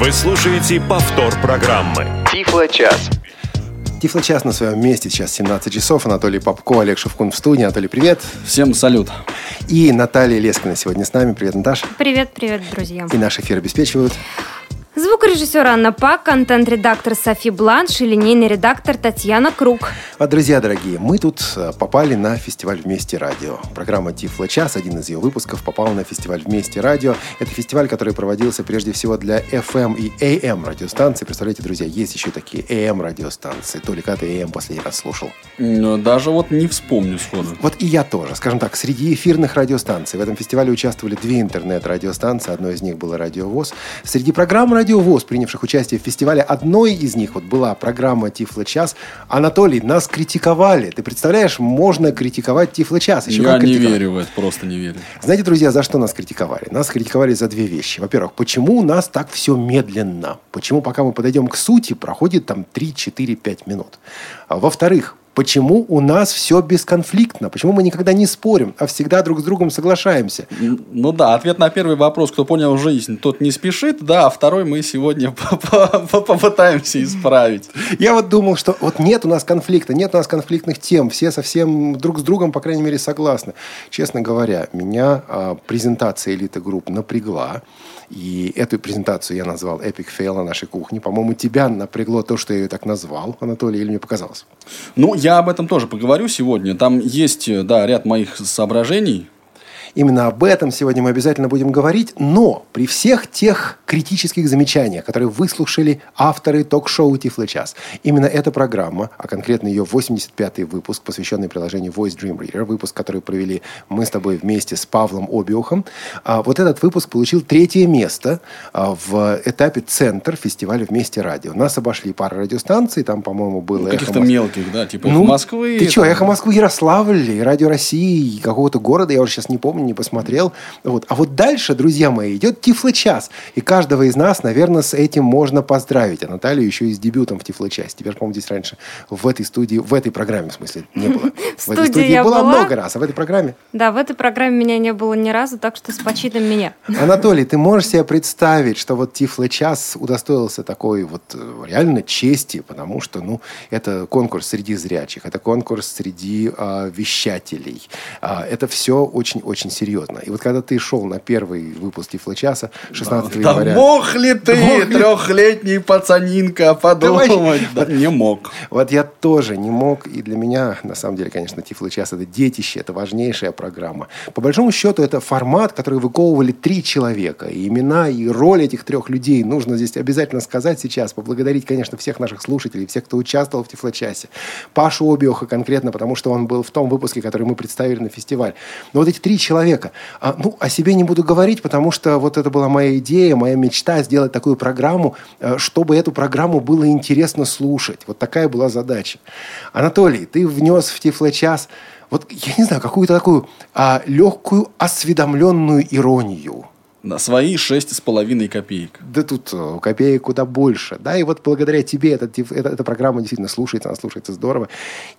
Вы слушаете повтор программы. Тифло-час. Тифло-час на своем месте. Сейчас 17 часов. Анатолий Попко, Олег Шевкун в студии. Анатолий, привет. Всем салют. И Наталья Лескина сегодня с нами. Привет, Наташа. Привет, привет, друзья. И наш эфир обеспечивают Звукорежиссер Анна Пак, контент-редактор Софи Бланш и линейный редактор Татьяна Круг. А, друзья дорогие, мы тут э, попали на фестиваль «Вместе радио». Программа «Тифло час», один из ее выпусков, попал на фестиваль «Вместе радио». Это фестиваль, который проводился прежде всего для FM и AM радиостанций. Представляете, друзья, есть еще такие AM радиостанции. Толик, а ты AM последний раз слушал? Ну, Даже вот не вспомню сходу. Вот и я тоже. Скажем так, среди эфирных радиостанций в этом фестивале участвовали две интернет-радиостанции. Одной из них было «Радио ВОЗ». Среди программ «Радио ВОЗ», принявших участие в фестивале, одной из них вот была программа «Тифло час». Анатолий, нас критиковали. Ты представляешь, можно критиковать «Тифло час». Еще Я не верю в это, просто не верю. Знаете, друзья, за что нас критиковали? Нас критиковали за две вещи. Во-первых, почему у нас так все медленно? Почему, пока мы подойдем к сути, проходит там 3, 4, 5 минут? А Во-вторых, почему у нас все бесконфликтно? Почему мы никогда не спорим, а всегда друг с другом соглашаемся? Ну да, ответ на первый вопрос, кто понял жизнь, тот не спешит, да, а второй мы сегодня по- по- попытаемся исправить. Я вот думал, что вот нет у нас конфликта, нет у нас конфликтных тем, все совсем друг с другом, по крайней мере, согласны. Честно говоря, меня а, презентация элиты групп напрягла, и эту презентацию я назвал Epic Fail на нашей кухне. По-моему, тебя напрягло то, что я ее так назвал, Анатолий, или мне показалось? Ну, я об этом тоже поговорю сегодня. Там есть, э, да, ряд моих соображений. Именно об этом сегодня мы обязательно будем говорить, но при всех тех критических замечаниях, которые выслушали авторы ток-шоу «Тифло час», именно эта программа, а конкретно ее 85-й выпуск, посвященный приложению Voice Dream Reader, выпуск, который провели мы с тобой вместе с Павлом Обиухом, а, вот этот выпуск получил третье место а, в этапе «Центр» фестиваля «Вместе радио». Нас обошли пара радиостанций, там, по-моему, было «Эхо Каких-то Мос- мелких, да, типа ну, Москвы. Ты что, эхо Москвы, Ярославль, Радио России, какого-то города, я уже сейчас не помню, не посмотрел. Вот. А вот дальше, друзья мои, идет Тифло-час. И каждого из нас, наверное, с этим можно поздравить. А Наталью еще и с дебютом в Тифло-час. Теперь, по-моему, здесь раньше в этой студии, в этой программе, в смысле, не было. В этой студии была. много раз, а в этой программе Да, в этой программе меня не было ни разу, так что с почином меня. Анатолий, ты можешь себе представить, что вот Тифло-час удостоился такой вот э, реально чести, потому что, ну, это конкурс среди зрячих, это конкурс среди а, вещателей. А, это все очень-очень серьезно. И вот когда ты шел на первый выпуск Тифло-часа 16 Да января... мог ли ты, Мог ли? трехлетний пацанинка, подумать? Да, не мог. Вот я тоже не мог, и для меня, на самом деле, конечно, Тифло час это детище, это важнейшая программа. По большому счету, это формат, который выковывали три человека. И имена, и роль этих трех людей нужно здесь обязательно сказать сейчас, поблагодарить, конечно, всех наших слушателей, всех, кто участвовал в Тифло часе. Пашу Обиоха конкретно, потому что он был в том выпуске, который мы представили на фестиваль. Но вот эти три человека, а, ну, о себе не буду говорить, потому что вот это была моя идея, моя мечта сделать такую программу, э, чтобы эту программу было интересно слушать. Вот такая была задача. Анатолий, ты внес в Тифло-час вот, я не знаю, какую-то такую а, легкую осведомленную иронию. На свои шесть с половиной копеек. Да тут э, копеек куда больше. Да, и вот благодаря тебе тиф- эта, эта программа действительно слушается, она слушается здорово.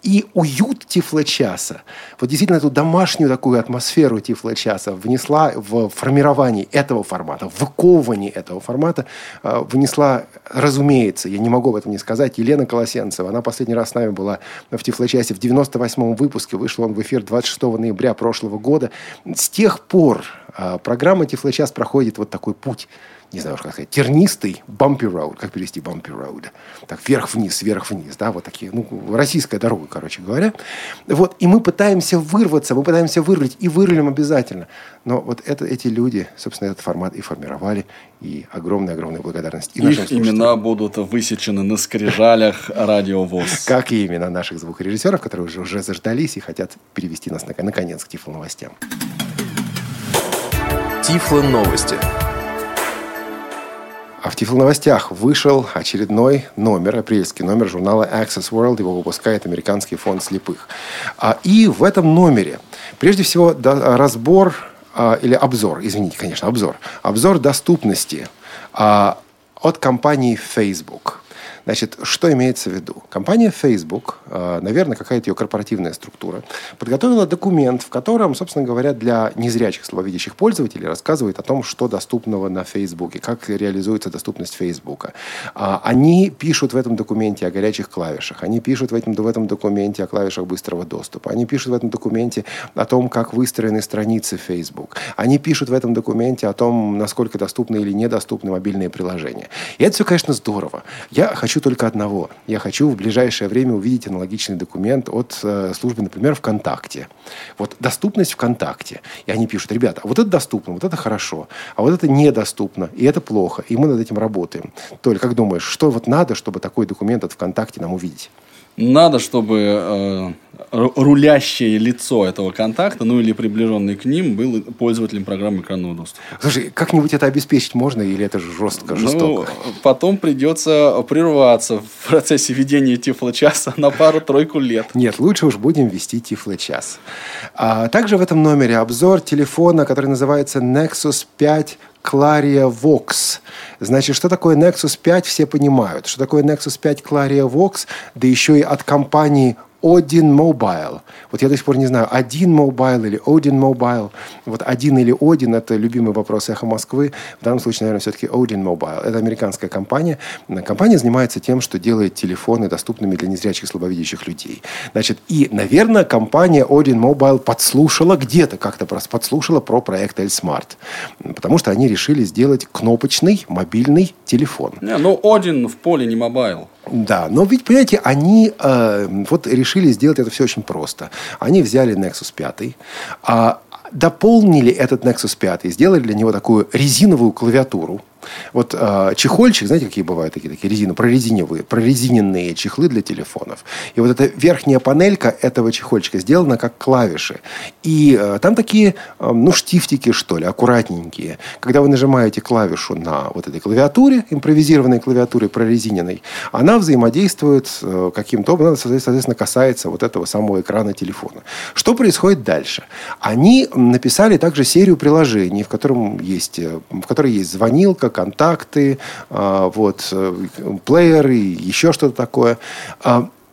И уют Тифло-часа, вот действительно эту домашнюю такую атмосферу Тифло-часа внесла в формирование этого формата, в выковывание этого формата, э, внесла, разумеется, я не могу об этом не сказать, Елена Колосенцева. Она последний раз с нами была в Тифло-часе в 98-м выпуске, вышел он в эфир 26 ноября прошлого года. С тех пор а, программа Тифло-час проходит вот такой путь, не знаю, как сказать, тернистый, bumpy road, как перевести bumpy road, так вверх-вниз, вверх-вниз, да, вот такие, ну, российская дорога, короче говоря. Вот, и мы пытаемся вырваться, мы пытаемся вырвать, и вырвем обязательно. Но вот это, эти люди, собственно, этот формат и формировали, и огромная-огромная благодарность. И Их имена будут высечены на скрижалях радиовоз. Как и имена наших звукорежиссеров, которые уже, уже заждались и хотят перевести нас нак- наконец к Тифло новостям. Тифло новости. А в Тифл новостях вышел очередной номер, апрельский номер журнала Access World. Его выпускает американский фонд слепых. А, И в этом номере, прежде всего, разбор а, или обзор, извините, конечно, обзор. Обзор доступности а, от компании Facebook. Значит, что имеется в виду? Компания Facebook, э, наверное, какая-то ее корпоративная структура, подготовила документ, в котором, собственно говоря, для незрячих слабовидящих пользователей рассказывает о том, что доступного на Facebook, как реализуется доступность Facebook. А, они пишут в этом документе о горячих клавишах, они пишут в этом, в этом документе о клавишах быстрого доступа, они пишут в этом документе о том, как выстроены страницы Facebook, они пишут в этом документе о том, насколько доступны или недоступны мобильные приложения. И это все, конечно, здорово. Я хочу только одного. Я хочу в ближайшее время увидеть аналогичный документ от э, службы, например, ВКонтакте. Вот доступность ВКонтакте. И они пишут, ребята, а вот это доступно, вот это хорошо, а вот это недоступно, и это плохо, и мы над этим работаем. Толь, как думаешь, что вот надо, чтобы такой документ от ВКонтакте нам увидеть? Надо, чтобы э, рулящее лицо этого контакта, ну или приближенный к ним, был пользователем программы экранного доступа. Слушай, как-нибудь это обеспечить можно или это жестко, Ну, жестоко? потом придется прерваться в процессе ведения тифло-часа на пару-тройку лет. Нет, лучше уж будем вести Тифло-час. А, также в этом номере обзор телефона, который называется Nexus 5 Claria Vox. Значит, что такое Nexus 5, все понимают. Что такое Nexus 5 Claria Vox, да еще и от компании Odin Mobile. Вот я до сих пор не знаю, один Mobile или Odin Mobile. Вот один или Odin – это любимый вопрос «Эхо Москвы». В данном случае, наверное, все-таки Odin Mobile. Это американская компания. Компания занимается тем, что делает телефоны доступными для незрячих слабовидящих людей. Значит, и, наверное, компания Odin Mobile подслушала где-то, как-то просто подслушала про проект L-Smart. Потому что они решили сделать кнопочный мобильный телефон. Не, ну, один в поле не mobile. Да, но ведь, понимаете, они э, вот решили сделать это все очень просто. Они взяли Nexus 5, а, дополнили этот Nexus 5, сделали для него такую резиновую клавиатуру. Вот э, чехольчик, знаете, какие бывают такие, такие резины, прорезиневые, прорезиненные чехлы для телефонов. И вот эта верхняя панелька этого чехольчика сделана как клавиши. И э, там такие, э, ну, штифтики, что ли, аккуратненькие. Когда вы нажимаете клавишу на вот этой клавиатуре, импровизированной клавиатуре прорезиненной, она взаимодействует э, каким-то образом, соответственно, касается вот этого самого экрана телефона. Что происходит дальше? Они написали также серию приложений, в, котором есть, э, в которой есть звонилка, контакты, а, вот, э, плееры, еще что-то такое.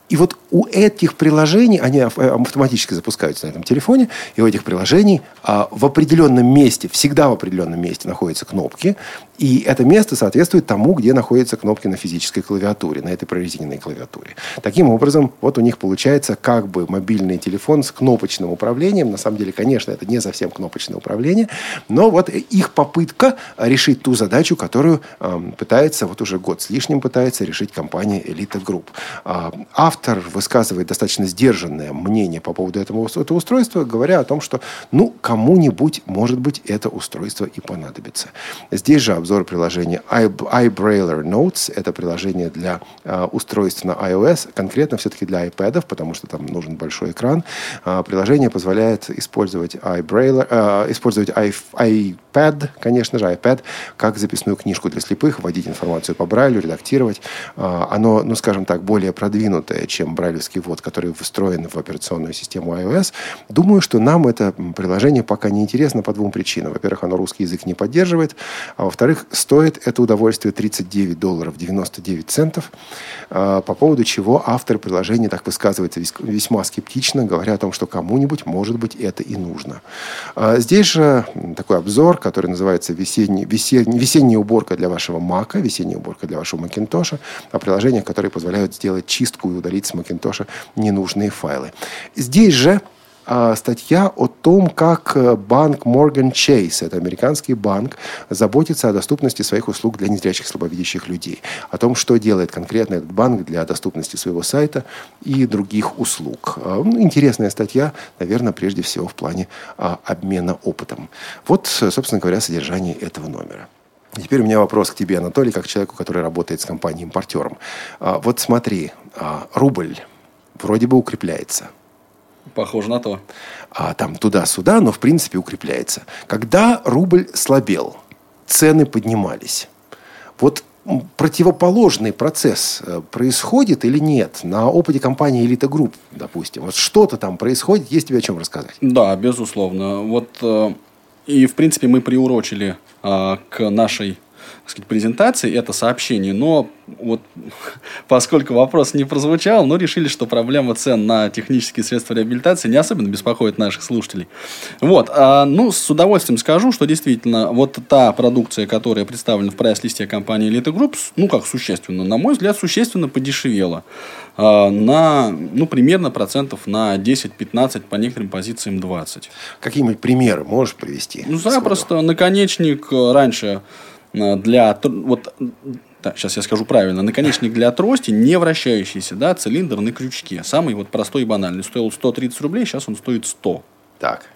А, и вот у этих приложений, они автоматически запускаются на этом телефоне, и у этих приложений а, в определенном месте, всегда в определенном месте находятся кнопки, и это место соответствует тому, где находятся кнопки на физической клавиатуре, на этой прорезиненной клавиатуре. Таким образом, вот у них получается как бы мобильный телефон с кнопочным управлением. На самом деле, конечно, это не совсем кнопочное управление, но вот их попытка решить ту задачу, которую э, пытается, вот уже год с лишним пытается решить компания Elite Group. Э, автор высказывает достаточно сдержанное мнение по поводу этого, этого устройства, говоря о том, что, ну, кому-нибудь, может быть, это устройство и понадобится. Здесь же обзор приложения iBrailler Notes. Это приложение для э, устройств на iOS, конкретно все-таки для iPad, потому что там нужен большой экран. Э, приложение позволяет использовать iBrailler, э, использовать i, iPad, конечно же, iPad, как записную книжку для слепых, вводить информацию по Брайлю, редактировать. Э, оно, ну, скажем так, более продвинутое, чем брайлевский ввод, который встроен в операционную систему iOS. Думаю, что нам это приложение пока не интересно по двум причинам. Во-первых, оно русский язык не поддерживает, а во-вторых, стоит это удовольствие 39 долларов 99 центов, а, по поводу чего автор приложения так высказывается весьма скептично, говоря о том, что кому-нибудь, может быть, это и нужно. А, здесь же такой обзор, который называется «Весенний, весенний, «Весенняя уборка для вашего Мака», «Весенняя уборка для вашего Макинтоша», о приложениях, которые позволяют сделать чистку и удалить с Макинтоша ненужные файлы. Здесь же статья о том, как э, банк Morgan Chase, это американский банк, заботится о доступности своих услуг для незрячих слабовидящих людей. О том, что делает конкретно этот банк для доступности своего сайта и других услуг. А, ну, интересная статья, наверное, прежде всего в плане а, обмена опытом. Вот, собственно говоря, содержание этого номера. Теперь у меня вопрос к тебе, Анатолий, как человеку, который работает с компанией-импортером. А, вот смотри, рубль вроде бы укрепляется – Похоже на то. А там туда-сюда, но в принципе укрепляется. Когда рубль слабел, цены поднимались. Вот противоположный процесс э, происходит или нет на опыте компании Elite Group, допустим? Вот что-то там происходит, есть тебе о чем рассказать? Да, безусловно. Вот э, и в принципе мы приурочили э, к нашей так сказать, презентации это сообщение, но вот поскольку вопрос не прозвучал, но решили, что проблема цен на технические средства реабилитации не особенно беспокоит наших слушателей. Вот, а, ну, с удовольствием скажу, что действительно вот та продукция, которая представлена в прайс-листе компании Elite Group, ну, как существенно, на мой взгляд, существенно подешевела а, на, ну, примерно процентов на 10-15, по некоторым позициям 20. Какие-нибудь примеры можешь привести? Ну, запросто. Наконечник э, раньше для... Вот так, сейчас я скажу правильно, наконечник для трости, не вращающийся, да, цилиндр на крючке. Самый вот простой и банальный. Стоил 130 рублей, сейчас он стоит 100. Так.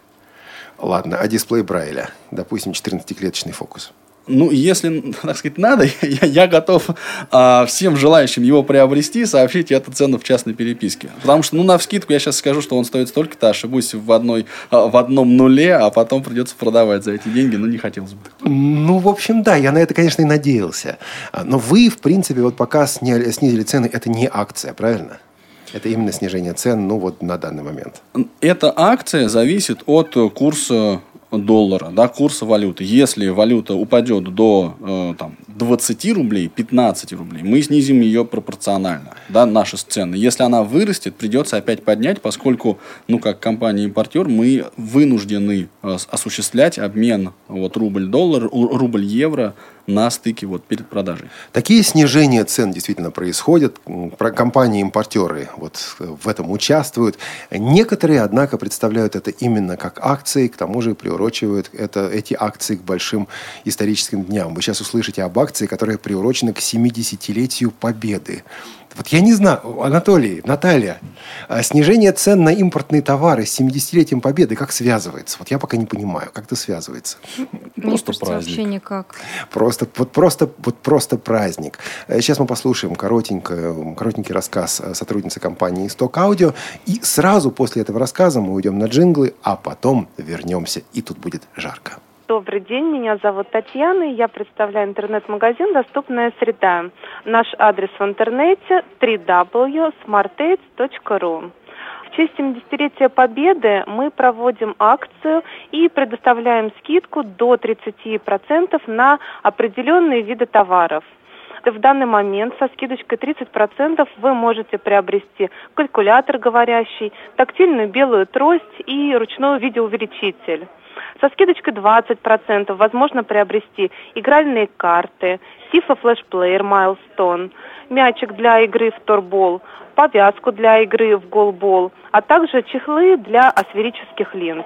Ладно, а дисплей Брайля? Допустим, 14-клеточный фокус. Ну, если, так сказать, надо, я, я готов а, всем желающим его приобрести сообщить эту цену в частной переписке. Потому что, ну, на вскидку я сейчас скажу, что он стоит столько-то, ошибусь в, одной, а, в одном нуле, а потом придется продавать за эти деньги, ну, не хотелось бы. Ну, в общем, да, я на это, конечно, и надеялся. А, но вы, в принципе, вот пока сняли, снизили цены, это не акция, правильно? Это именно снижение цен, ну, вот на данный момент. Эта акция зависит от курса доллара, да, курса валюты. Если валюта упадет до э, там, 20 рублей, 15 рублей, мы снизим ее пропорционально, да, наши цены. Если она вырастет, придется опять поднять, поскольку, ну, как компания-импортер, мы вынуждены э, осуществлять обмен вот, рубль-доллар, рубль-евро на стыке вот перед продажей. Такие снижения цен действительно происходят. Компании-импортеры вот в этом участвуют. Некоторые, однако, представляют это именно как акции, к тому же приурочивают это, эти акции к большим историческим дням. Вы сейчас услышите об акции, которая приурочена к 70-летию Победы. Вот я не знаю, Анатолий, Наталья, а снижение цен на импортные товары с 70-летием Победы как связывается? Вот я пока не понимаю, как это связывается. Просто праздник. Вообще никак. Просто, вот просто, вот просто праздник. Э, сейчас мы послушаем коротенько, коротенький рассказ э, сотрудницы компании «Исток Аудио». И сразу после этого рассказа мы уйдем на джинглы, а потом вернемся. И тут будет жарко. Добрый день, меня зовут Татьяна, я представляю интернет-магазин «Доступная среда». Наш адрес в интернете www.smartaid.ru. В честь 70-летия Победы мы проводим акцию и предоставляем скидку до 30% на определенные виды товаров – в данный момент со скидочкой 30% вы можете приобрести калькулятор говорящий, тактильную белую трость и ручной видеоувеличитель. Со скидочкой 20% возможно приобрести игральные карты, FIFA Player Milestone, мячик для игры в торбол, повязку для игры в голбол, а также чехлы для асферических линз.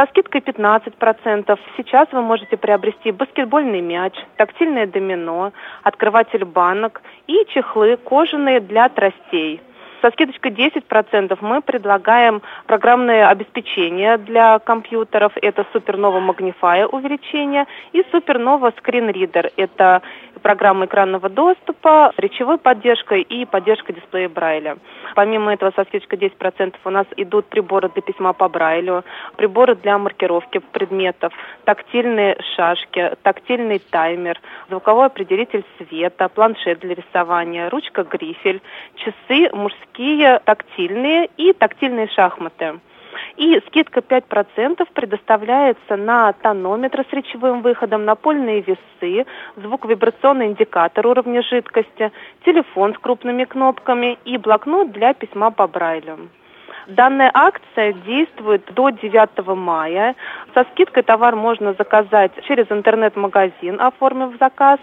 Со скидкой 15% сейчас вы можете приобрести баскетбольный мяч, тактильное домино, открыватель банок и чехлы кожаные для тростей. Со скидочкой 10% мы предлагаем программное обеспечение для компьютеров. Это Supernova Magnify увеличение и Supernova Reader. Это программа экранного доступа, речевой поддержкой и поддержка дисплея Брайля. Помимо этого, со скидочкой 10% у нас идут приборы для письма по Брайлю, приборы для маркировки предметов, тактильные шашки, тактильный таймер, звуковой определитель света, планшет для рисования, ручка-грифель, часы мужские такие тактильные и тактильные шахматы. И скидка 5% предоставляется на тонометры с речевым выходом, напольные весы, звуковибрационный индикатор уровня жидкости, телефон с крупными кнопками и блокнот для письма по Брайлю. Данная акция действует до 9 мая. Со скидкой товар можно заказать через интернет-магазин, оформив заказ.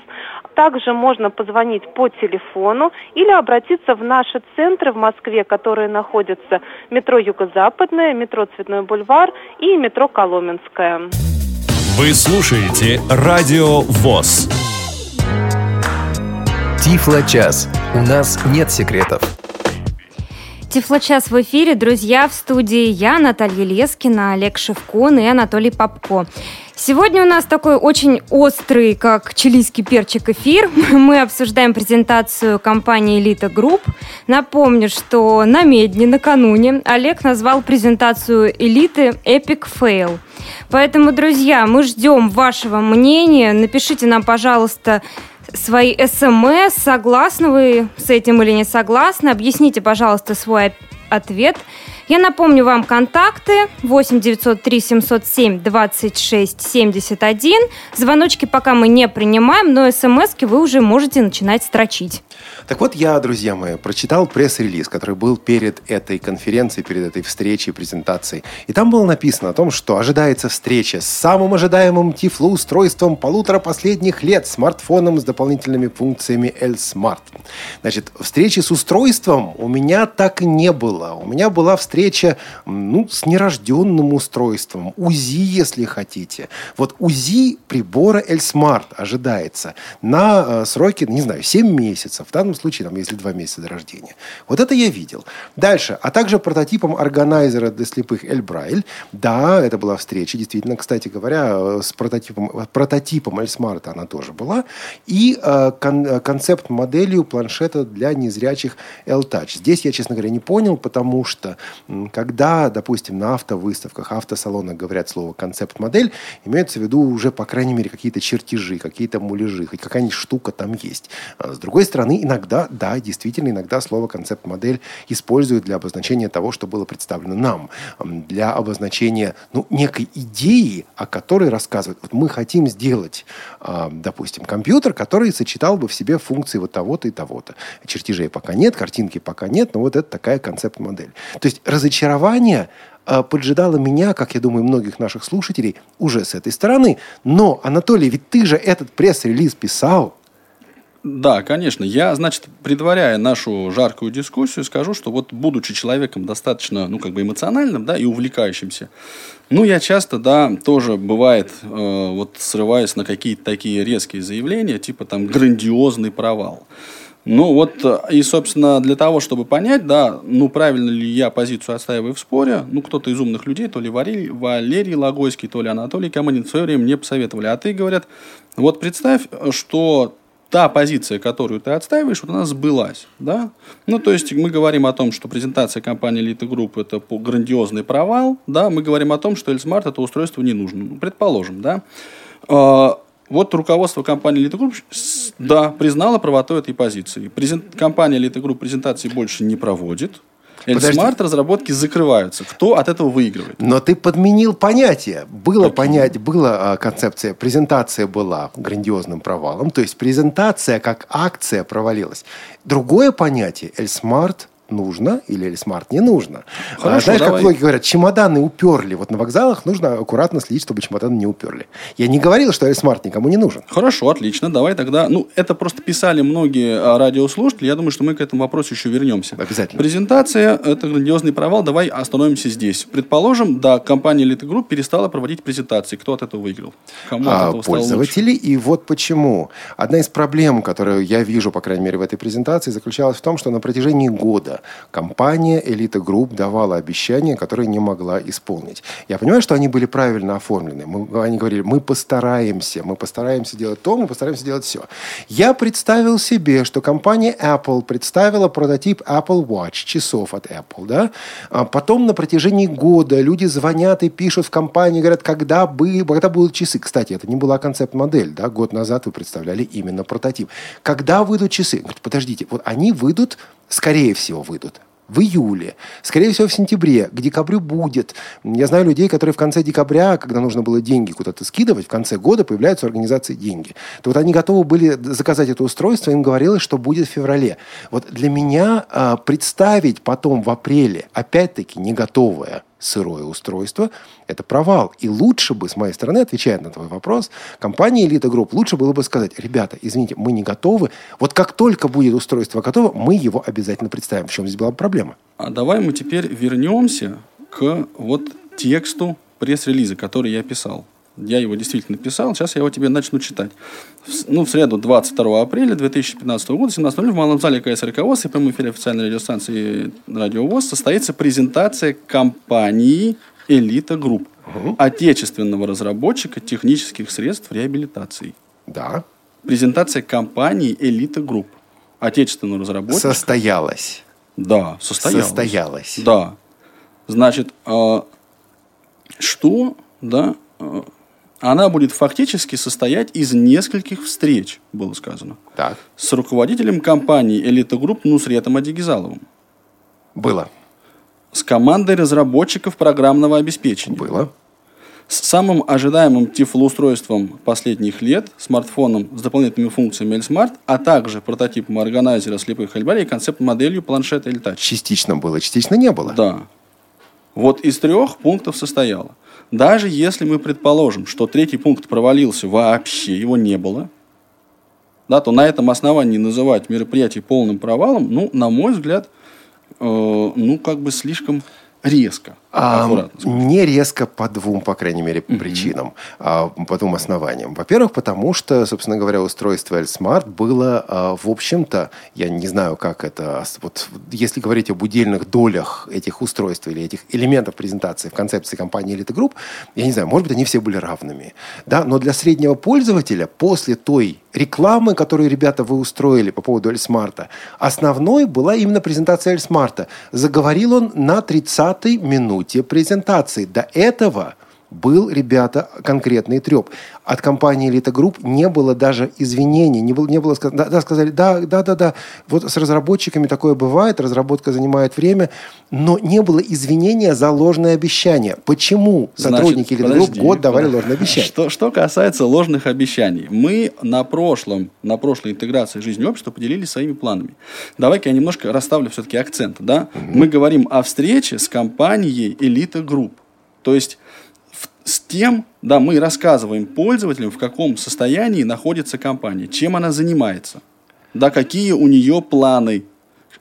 Также можно позвонить по телефону или обратиться в наши центры в Москве, которые находятся метро Юго-Западное, метро Цветной бульвар и метро Коломенское. Вы слушаете Радио ВОЗ. Тифло-час. У нас нет секретов. Тифлочас в эфире. Друзья, в студии я, Наталья Лескина, Олег Шевкун и Анатолий Попко. Сегодня у нас такой очень острый, как чилийский перчик, эфир. Мы обсуждаем презентацию компании «Элита Групп». Напомню, что намедни накануне Олег назвал презентацию «Элиты Epic Fail». Поэтому, друзья, мы ждем вашего мнения. Напишите нам, пожалуйста, свои смс, согласны вы с этим или не согласны. Объясните, пожалуйста, свой ответ. Я напомню вам контакты 8 903 707 26 71. Звоночки пока мы не принимаем, но смс вы уже можете начинать строчить. Так вот, я, друзья мои, прочитал пресс-релиз, который был перед этой конференцией, перед этой встречей, презентацией. И там было написано о том, что ожидается встреча с самым ожидаемым тифлоустройством полутора последних лет, смартфоном с дополнительными функциями L-Smart. Значит, встречи с устройством у меня так и не было. У меня была встреча, ну, с нерожденным устройством. УЗИ, если хотите. Вот УЗИ прибора L-Smart ожидается на э, сроки, не знаю, 7 месяцев. В данном случае, там, если два месяца до рождения. Вот это я видел. Дальше. А также прототипом органайзера для слепых Эль Брайль. Да, это была встреча. Действительно, кстати говоря, с прототипом, прототипом Эль Смарта она тоже была. И э, кон, концепт-моделью планшета для незрячих L Touch. Здесь я, честно говоря, не понял, потому что когда, допустим, на автовыставках, автосалонах говорят слово концепт-модель, имеется в виду уже, по крайней мере, какие-то чертежи, какие-то муляжи, хоть какая-нибудь штука там есть. А с другой стороны, иногда да, действительно, иногда слово концепт-модель используют для обозначения того, что было представлено нам, для обозначения ну, некой идеи, о которой рассказывают. Вот мы хотим сделать, допустим, компьютер, который сочетал бы в себе функции вот того-то и того-то. Чертежей пока нет, картинки пока нет, но вот это такая концепт-модель. То есть разочарование а, поджидало меня, как я думаю, многих наших слушателей, уже с этой стороны. Но, Анатолий, ведь ты же этот пресс-релиз писал. Да, конечно. Я, значит, предваряя нашу жаркую дискуссию, скажу, что вот будучи человеком достаточно, ну, как бы эмоциональным, да, и увлекающимся, ну, я часто, да, тоже бывает, э, вот срываюсь на какие-то такие резкие заявления, типа там грандиозный провал. Ну вот, э, и, собственно, для того, чтобы понять, да, ну, правильно ли я позицию отстаиваю в споре, ну, кто-то из умных людей, то ли Валерий, Валерий Логойский, то ли Анатолий Каманин в свое время мне посоветовали. А ты, говорят, вот представь, что та позиция, которую ты отстаиваешь, вот она сбылась. Да? Ну, то есть мы говорим о том, что презентация компании Elite Group это грандиозный провал. Да? Мы говорим о том, что Эльсмарт это устройство не нужно. Ну, предположим. Да? А, вот руководство компании Elite Group, да, признало правоту этой позиции. Презент, компания Elite Group презентации больше не проводит. ElSmart разработки закрываются. Кто от этого выигрывает? Но ты подменил понятие. Было понятие, была концепция, презентация была грандиозным провалом, то есть презентация как акция провалилась. Другое понятие, ElSmart нужно или ElSmart не нужно. Хорошо, а, Знаешь, давай. как многие говорят, чемоданы уперли. Вот на вокзалах нужно аккуратно следить, чтобы чемоданы не уперли. Я не говорил, что ElSmart никому не нужен. Хорошо, отлично. Давай тогда... Ну, это просто писали многие а, радиослушатели. Я думаю, что мы к этому вопросу еще вернемся. Обязательно. Презентация – это грандиозный провал. Давай остановимся здесь. Предположим, да, компания Elite Group перестала проводить презентации. Кто от этого выиграл? Кому а, от этого пользователи. И вот почему. Одна из проблем, которую я вижу, по крайней мере, в этой презентации, заключалась в том, что на протяжении года компания Элита Групп давала обещания, которые не могла исполнить. Я понимаю, что они были правильно оформлены. Мы, они говорили, мы постараемся, мы постараемся делать то, мы постараемся делать все. Я представил себе, что компания Apple представила прототип Apple Watch, часов от Apple, да? А потом на протяжении года люди звонят и пишут в компании, говорят, когда, бы, когда будут часы. Кстати, это не была концепт-модель, да? Год назад вы представляли именно прототип. Когда выйдут часы? Говорят, подождите, вот они выйдут скорее всего, выйдут в июле, скорее всего, в сентябре, к декабрю будет. Я знаю людей, которые в конце декабря, когда нужно было деньги куда-то скидывать, в конце года появляются организации деньги. То вот они готовы были заказать это устройство, им говорилось, что будет в феврале. Вот для меня э, представить потом в апреле, опять-таки, не готовое сырое устройство, это провал. И лучше бы, с моей стороны, отвечая на твой вопрос, компания Elite Group лучше было бы сказать, ребята, извините, мы не готовы. Вот как только будет устройство готово, мы его обязательно представим. В чем здесь была проблема? А давай мы теперь вернемся к вот тексту пресс-релиза, который я писал. Я его действительно писал, сейчас я его тебе начну читать. В, ну, в среду 22 апреля 2015 года, 17.00 в Малом зале КСРК ВОЗ и прямом эфире официальной радиостанции Радио ВОЗ состоится презентация компании «Элита Групп», угу. отечественного разработчика технических средств реабилитации. Да. Презентация компании «Элита Групп», отечественного разработчика. Состоялась. Да, состоялась. Состоялась. Да. Значит, э, что, да, э, она будет фактически состоять из нескольких встреч, было сказано. Так. С руководителем компании «Элита Групп» Нусретом Адигизаловым. Было. с командой разработчиков программного обеспечения. Было. С самым ожидаемым тифлоустройством последних лет, смартфоном с дополнительными функциями L-Smart, а также прототипом органайзера слепых ElBraille и концепт-моделью планшета L-Touch. Частично было, частично не было. Да. Вот из трех пунктов состояло. Даже если мы предположим, что третий пункт провалился вообще, его не было, да, то на этом основании называть мероприятие полным провалом, ну, на мой взгляд, э, ну, как бы слишком резко. А, не резко по двум, по крайней мере, причинам, а, по двум основаниям. Во-первых, потому что, собственно говоря, устройство L-Smart было, а, в общем-то, я не знаю, как это, ос- вот если говорить об удельных долях этих устройств или этих элементов презентации в концепции компании Elite Group, я не знаю, может быть, они все были равными, да, но для среднего пользователя после той рекламы, которую ребята вы устроили по поводу L-Smart, основной была именно презентация L-Smart. Заговорил он на 30-й минуте презентации. До этого был, ребята, конкретный треп. От компании Elite Group не было даже извинений, не было, не было да, да, сказали, да, да, да, да, вот с разработчиками такое бывает, разработка занимает время, но не было извинения за ложное обещание. Почему сотрудники Значит, Elite Group год давали подожди. ложное обещание? Что, что касается ложных обещаний. Мы на прошлом, на прошлой интеграции жизни общества поделились своими планами. Давай-ка я немножко расставлю все-таки акцент. Да? Мы говорим о встрече с компанией Elite Group. То есть с тем, да, мы рассказываем пользователям, в каком состоянии находится компания, чем она занимается, да, какие у нее планы,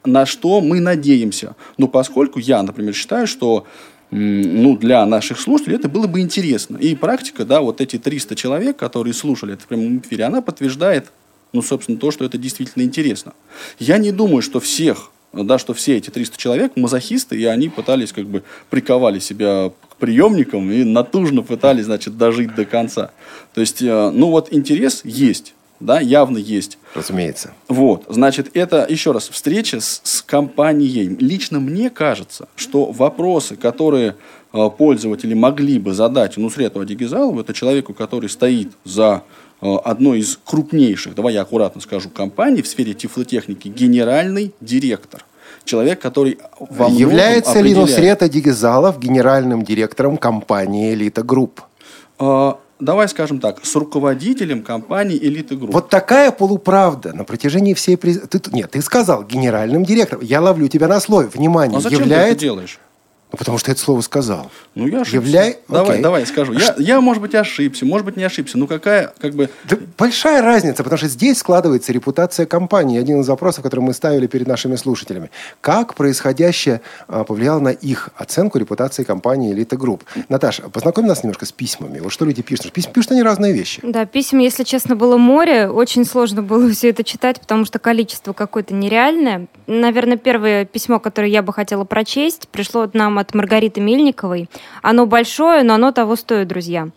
на что мы надеемся. Ну, поскольку я, например, считаю, что ну, для наших слушателей это было бы интересно. И практика, да, вот эти 300 человек, которые слушали это в прямом эфире, она подтверждает, ну, собственно, то, что это действительно интересно. Я не думаю, что всех, да, что все эти 300 человек мазохисты, и они пытались, как бы, приковали себя к приемникам и натужно пытались, значит, дожить до конца. То есть, э, ну, вот интерес есть, да, явно есть. Разумеется. Вот, значит, это, еще раз, встреча с, с компанией. Лично мне кажется, что вопросы, которые э, пользователи могли бы задать Нусрету Адигизалову, это человеку, который стоит за одной из крупнейших, давай я аккуратно скажу, компаний в сфере тифлотехники, генеральный директор. Человек, который во Является ли определяет- Нусрет Адигизалов генеральным директором компании Элита Групп? Э, давай скажем так, с руководителем компании Элиты Групп. Вот такая полуправда на протяжении всей... Ты, нет, ты сказал генеральным директором. Я ловлю тебя на слове. Внимание, а зачем ты это является... делаешь? Ну, потому что это слово сказал. Ну, я ошибся. Являй- Давай, Окей. давай, скажу. Я, я, может быть, ошибся, может быть, не ошибся. Ну, какая, как бы... Да большая разница, потому что здесь складывается репутация компании. Один из вопросов, который мы ставили перед нашими слушателями. Как происходящее а, повлияло на их оценку репутации компании Элита Групп? Наташа, познакомь нас немножко с письмами. Вот что люди пишут. Письма пишут они разные вещи. Да, писем, если честно, было море. Очень сложно было все это читать, потому что количество какое-то нереальное. Наверное, первое письмо, которое я бы хотела прочесть, пришло нам от Маргариты Мельниковой. Оно большое, но оно того стоит, друзья.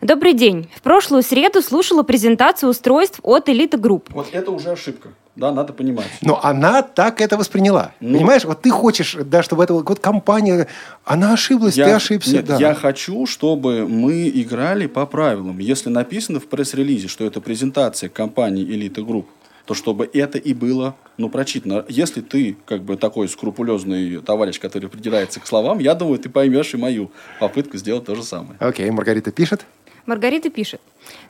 Добрый день. В прошлую среду слушала презентацию устройств от Elite Group. Вот это уже ошибка. Да, надо понимать. Но она так это восприняла. Ну. Понимаешь, вот ты хочешь, да, чтобы это вот компания, она ошиблась, ты ошибся. нет, да. я хочу, чтобы мы играли по правилам. Если написано в пресс-релизе, что это презентация компании Elite Group, то чтобы это и было ну, прочитано. Если ты как бы такой скрупулезный товарищ, который придирается к словам, я думаю, ты поймешь и мою попытку сделать то же самое. Окей, Маргарита пишет. Маргарита пишет.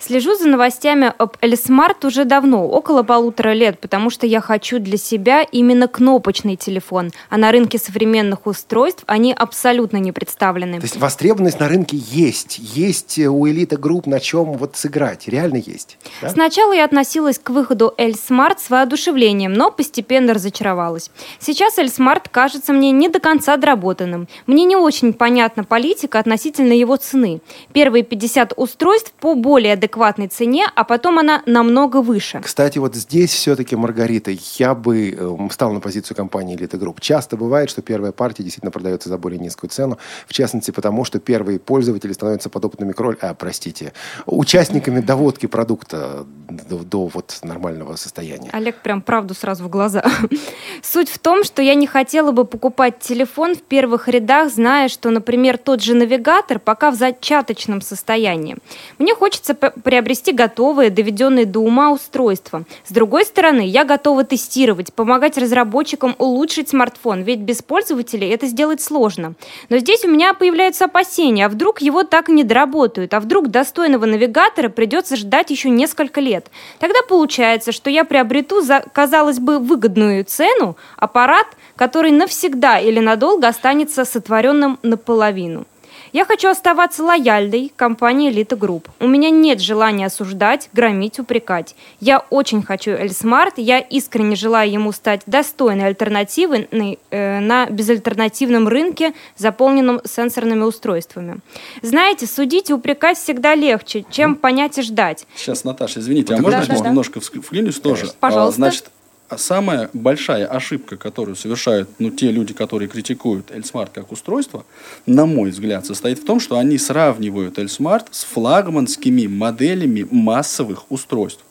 Слежу за новостями об Эльсмарт уже давно, около полутора лет, потому что я хочу для себя именно кнопочный телефон, а на рынке современных устройств они абсолютно не представлены. То есть востребованность на рынке есть. Есть э, у элита групп на чем вот сыграть. Реально есть. да? Сначала я относилась к выходу L-Smart с воодушевлением, но постепенно разочаровалась. Сейчас L-Smart кажется мне не до конца доработанным. Мне не очень понятна политика относительно его цены. Первые 50 устройств по более адекватной цене, а потом она намного выше. Кстати, вот здесь все-таки, Маргарита, я бы э, встал на позицию компании Elite Group. Часто бывает, что первая партия действительно продается за более низкую цену, в частности, потому что первые пользователи становятся подопытными кроль, а, простите, участниками доводки продукта до, до вот нормального состояния. Олег прям правду сразу в глаза. Суть в том, что я не хотела бы покупать телефон в первых рядах, зная, что, например, тот же навигатор пока в зачаточном состоянии. Мне хочется приобрести готовые, доведенные до ума устройства. С другой стороны, я готова тестировать, помогать разработчикам улучшить смартфон, ведь без пользователей это сделать сложно. Но здесь у меня появляются опасения, а вдруг его так и не доработают, а вдруг достойного навигатора придется ждать еще несколько лет. Тогда получается, что я приобрету за, казалось бы, выгодную цену аппарат, который навсегда или надолго останется сотворенным наполовину. Я хочу оставаться лояльной компании Elite Group. У меня нет желания осуждать, громить, упрекать. Я очень хочу Эльсмарт, я искренне желаю ему стать достойной альтернативой э, на безальтернативном рынке, заполненном сенсорными устройствами. Знаете, судить и упрекать всегда легче, чем понять и ждать. Сейчас, Наташа, извините, а можно да, да, немножко да. вклинюсь тоже? Пожалуйста. А, значит, самая большая ошибка, которую совершают ну, те люди, которые критикуют Эльсмарт как устройство, на мой взгляд, состоит в том, что они сравнивают Эльсмарт с флагманскими моделями массовых устройств.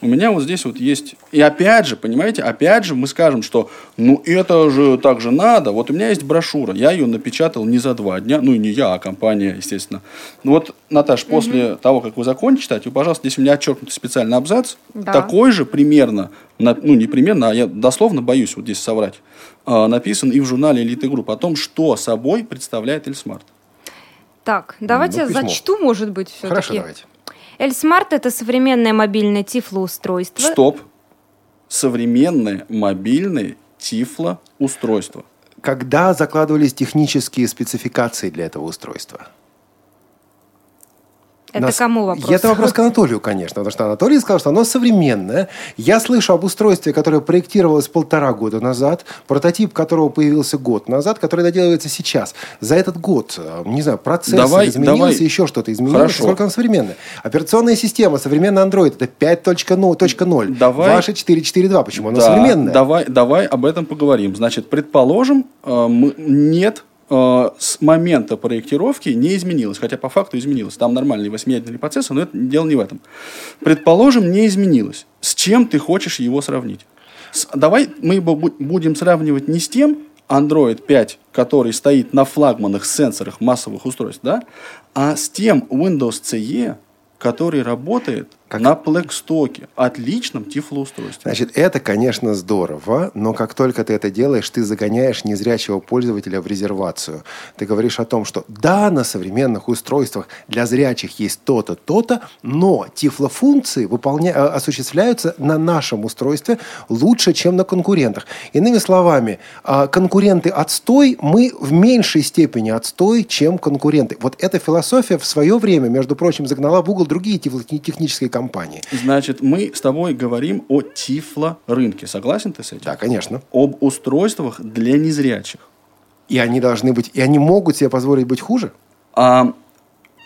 У меня вот здесь вот есть... И опять же, понимаете, опять же мы скажем, что ну это же так же надо. Вот у меня есть брошюра, я ее напечатал не за два дня, ну не я, а компания, естественно. Ну вот, Наташ, после угу. того, как вы закончите читать, вы, пожалуйста, здесь у меня отчеркнутый специальный абзац, да. такой же примерно, ну не примерно, а я дословно боюсь вот здесь соврать, а, написан и в журнале «Элиты Групп» о том, что собой представляет Эльсмарт. Так, давайте ну, я зачту, может быть, все-таки. Хорошо, давайте. Эльсмарт – это современное мобильное тифлоустройство. Стоп. Современное мобильное тифлоустройство. Когда закладывались технические спецификации для этого устройства? Это Нас... кому вопрос? Это вопрос к Анатолию, конечно, потому что Анатолий сказал, что оно современное. Я слышу об устройстве, которое проектировалось полтора года назад, прототип которого появился год назад, который доделывается сейчас. За этот год, э, не знаю, процесс давай, изменился, давай. еще что-то изменилось. Хорошо. Сколько оно современное? Операционная система, современный Android, это 5.0. Давай. Ваша 4.4.2. Почему оно да, современное? Давай, давай об этом поговорим. Значит, предположим, э, нет Э, с момента проектировки не изменилось, хотя по факту изменилось. Там нормальный восьмиядерный процессор, но это дело не в этом. Предположим, не изменилось. С чем ты хочешь его сравнить? С, давай мы его будем сравнивать не с тем, Android 5, который стоит на флагманах сенсорах массовых устройств, да, а с тем Windows CE, который работает как... На Плэкстоке, отличном тифлоустройстве. Значит, это, конечно, здорово, но как только ты это делаешь, ты загоняешь незрячего пользователя в резервацию. Ты говоришь о том, что да, на современных устройствах для зрячих есть то-то, то-то, но тифлофункции выполня... Э, осуществляются на нашем устройстве лучше, чем на конкурентах. Иными словами, а, конкуренты отстой, мы в меньшей степени отстой, чем конкуренты. Вот эта философия в свое время, между прочим, загнала в угол другие тифлотехнические компании компании. Значит, мы с тобой говорим о тифло-рынке. Согласен ты с этим? Да, конечно. Об устройствах для незрячих. И они должны быть, и они могут себе позволить быть хуже? А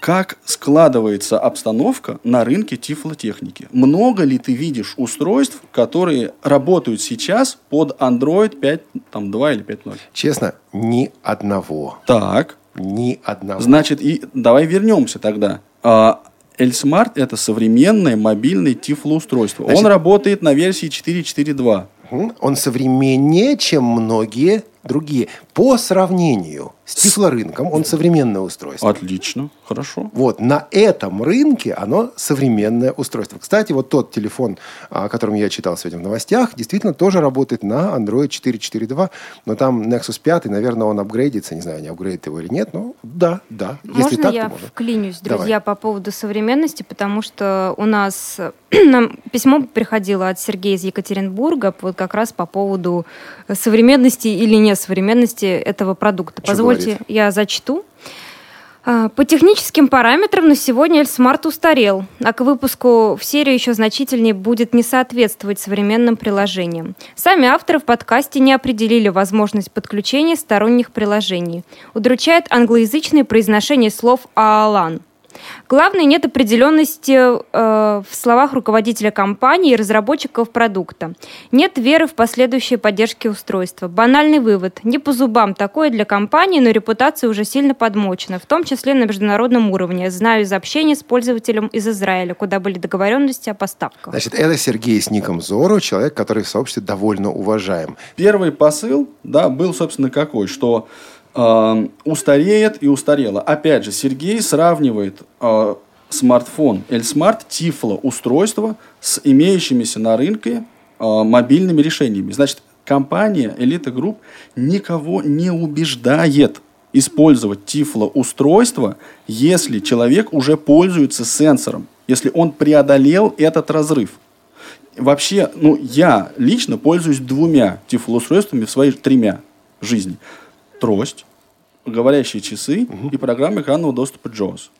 как складывается обстановка на рынке тифлотехники? Много ли ты видишь устройств, которые работают сейчас под Android 5, там, 2 или 5.0? Честно, ни одного. Так. Ни одного. Значит, и давай вернемся тогда. А, Эльсмарт – это современное мобильное тифлоустройство. Значит, Он работает на версии 4.4.2. Он современнее, чем многие другие. По сравнению с тифлорынком, он современное устройство. Отлично, хорошо. Вот, на этом рынке оно современное устройство. Кстати, вот тот телефон, о котором я читал сегодня в новостях, действительно тоже работает на Android 4.4.2, но там Nexus 5, наверное, он апгрейдится, не знаю, не апгрейдит его или нет, но да, да. Можно Если так, я то можно. вклинюсь, друзья, Давай. по поводу современности, потому что у нас нам письмо приходило от Сергея из Екатеринбурга вот как раз по поводу современности или несовременности этого продукта. Что Позвольте, говорит? я зачту. А, по техническим параметрам на сегодня Эльсмарт устарел, а к выпуску в серию еще значительнее будет не соответствовать современным приложениям. Сами авторы в подкасте не определили возможность подключения сторонних приложений. Удручает англоязычное произношение слов «аалан». Главное, нет определенности э, в словах руководителя компании и разработчиков продукта. Нет веры в последующие поддержки устройства. Банальный вывод. Не по зубам такое для компании, но репутация уже сильно подмочена, в том числе на международном уровне. Знаю из общения с пользователем из Израиля, куда были договоренности о поставках. Значит, это Сергей с ником Зоро, человек, который в сообществе довольно уважаем. Первый посыл, да, был, собственно, какой, что устареет и устарела. Опять же, Сергей сравнивает э, смартфон L-Smart Tiflo устройство с имеющимися на рынке э, мобильными решениями. Значит, компания Elite Group никого не убеждает использовать Tiflo устройство, если человек уже пользуется сенсором, если он преодолел этот разрыв. Вообще, ну, я лично пользуюсь двумя Tiflo устройствами в своей тремя жизни. Трость, говорящие часы и программа экранного доступа JAWS.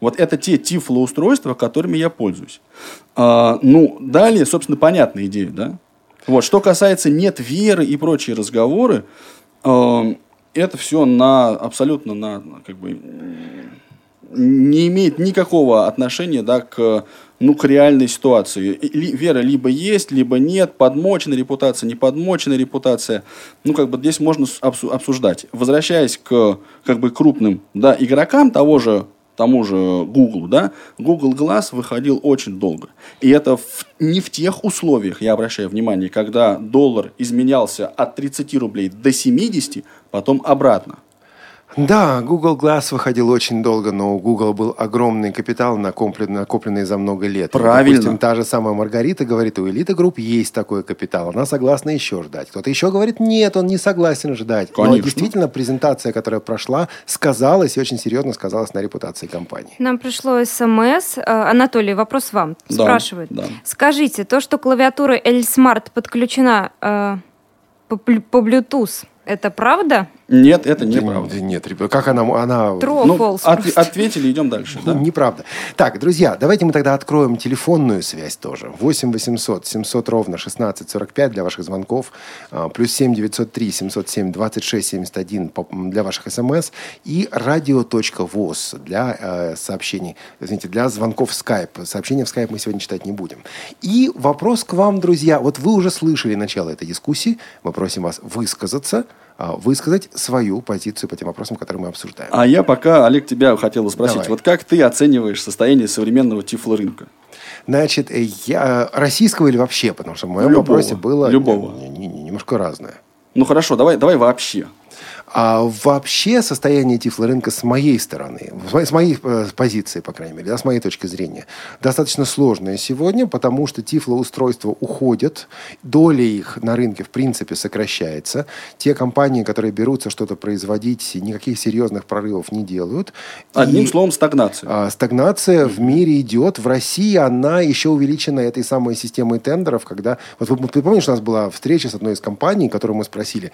Вот это те Tiflo устройства, которыми я пользуюсь. А, ну, далее, собственно, понятная идея, да? Вот, что касается нет веры и прочие разговоры, э, это все на абсолютно на как бы не имеет никакого отношения да, к, ну, к реальной ситуации. Вера либо есть, либо нет, подмочена репутация, не подмочена репутация. Ну, как бы здесь можно обсуждать. Возвращаясь к как бы, крупным да, игрокам того же тому же Google, да, Google Glass выходил очень долго. И это в, не в тех условиях, я обращаю внимание, когда доллар изменялся от 30 рублей до 70, потом обратно. Да, Google Glass выходил очень долго, но у Google был огромный капитал, накопленный, накопленный за много лет. Правильно. Допустим, та же самая Маргарита говорит, у Элита Групп есть такой капитал, она согласна еще ждать. Кто-то еще говорит, нет, он не согласен ждать. Конечно. Но действительно презентация, которая прошла, сказалась и очень серьезно сказалась на репутации компании. Нам пришло смс. Э, Анатолий, вопрос вам. Да, Спрашивает. да. Скажите, то, что клавиатура L-Smart подключена э, по, по Bluetooth, это правда? Нет, это неправда. Нет, ребят, как она... она... True Ну, false от- просто. ответили, идем дальше. Да? Неправда. Так, друзья, давайте мы тогда откроем телефонную связь тоже. 8 800 700 ровно 16 45 для ваших звонков. А, Плюс 7 903 707 26 71 по- м, для ваших смс. И радио.воз для э, сообщений, извините, для звонков в Skype. Сообщения в Skype мы сегодня читать не будем. И вопрос к вам, друзья. Вот вы уже слышали начало этой дискуссии. Мы просим вас высказаться, высказать свою позицию по тем вопросам, которые мы обсуждаем. А я пока, Олег, тебя хотел спросить. Давай. Вот как ты оцениваешь состояние современного тифлорынка? Значит, э, я российского или вообще, потому что в моем Любого. вопросе было Любого. не- не- не- немножко разное. Ну хорошо, давай, давай вообще. А вообще состояние тифлорынка с моей стороны, с моей, э, позиции, по крайней мере, да, с моей точки зрения, достаточно сложное сегодня, потому что тифлоустройства уходят, доля их на рынке, в принципе, сокращается. Те компании, которые берутся что-то производить, никаких серьезных прорывов не делают. Одним И- словом, стагнация. а, Стагнация в мире идет. В России она еще увеличена этой самой системой тендеров, когда... Вот вы, ты помнишь, у нас была встреча с одной из компаний, которую мы спросили,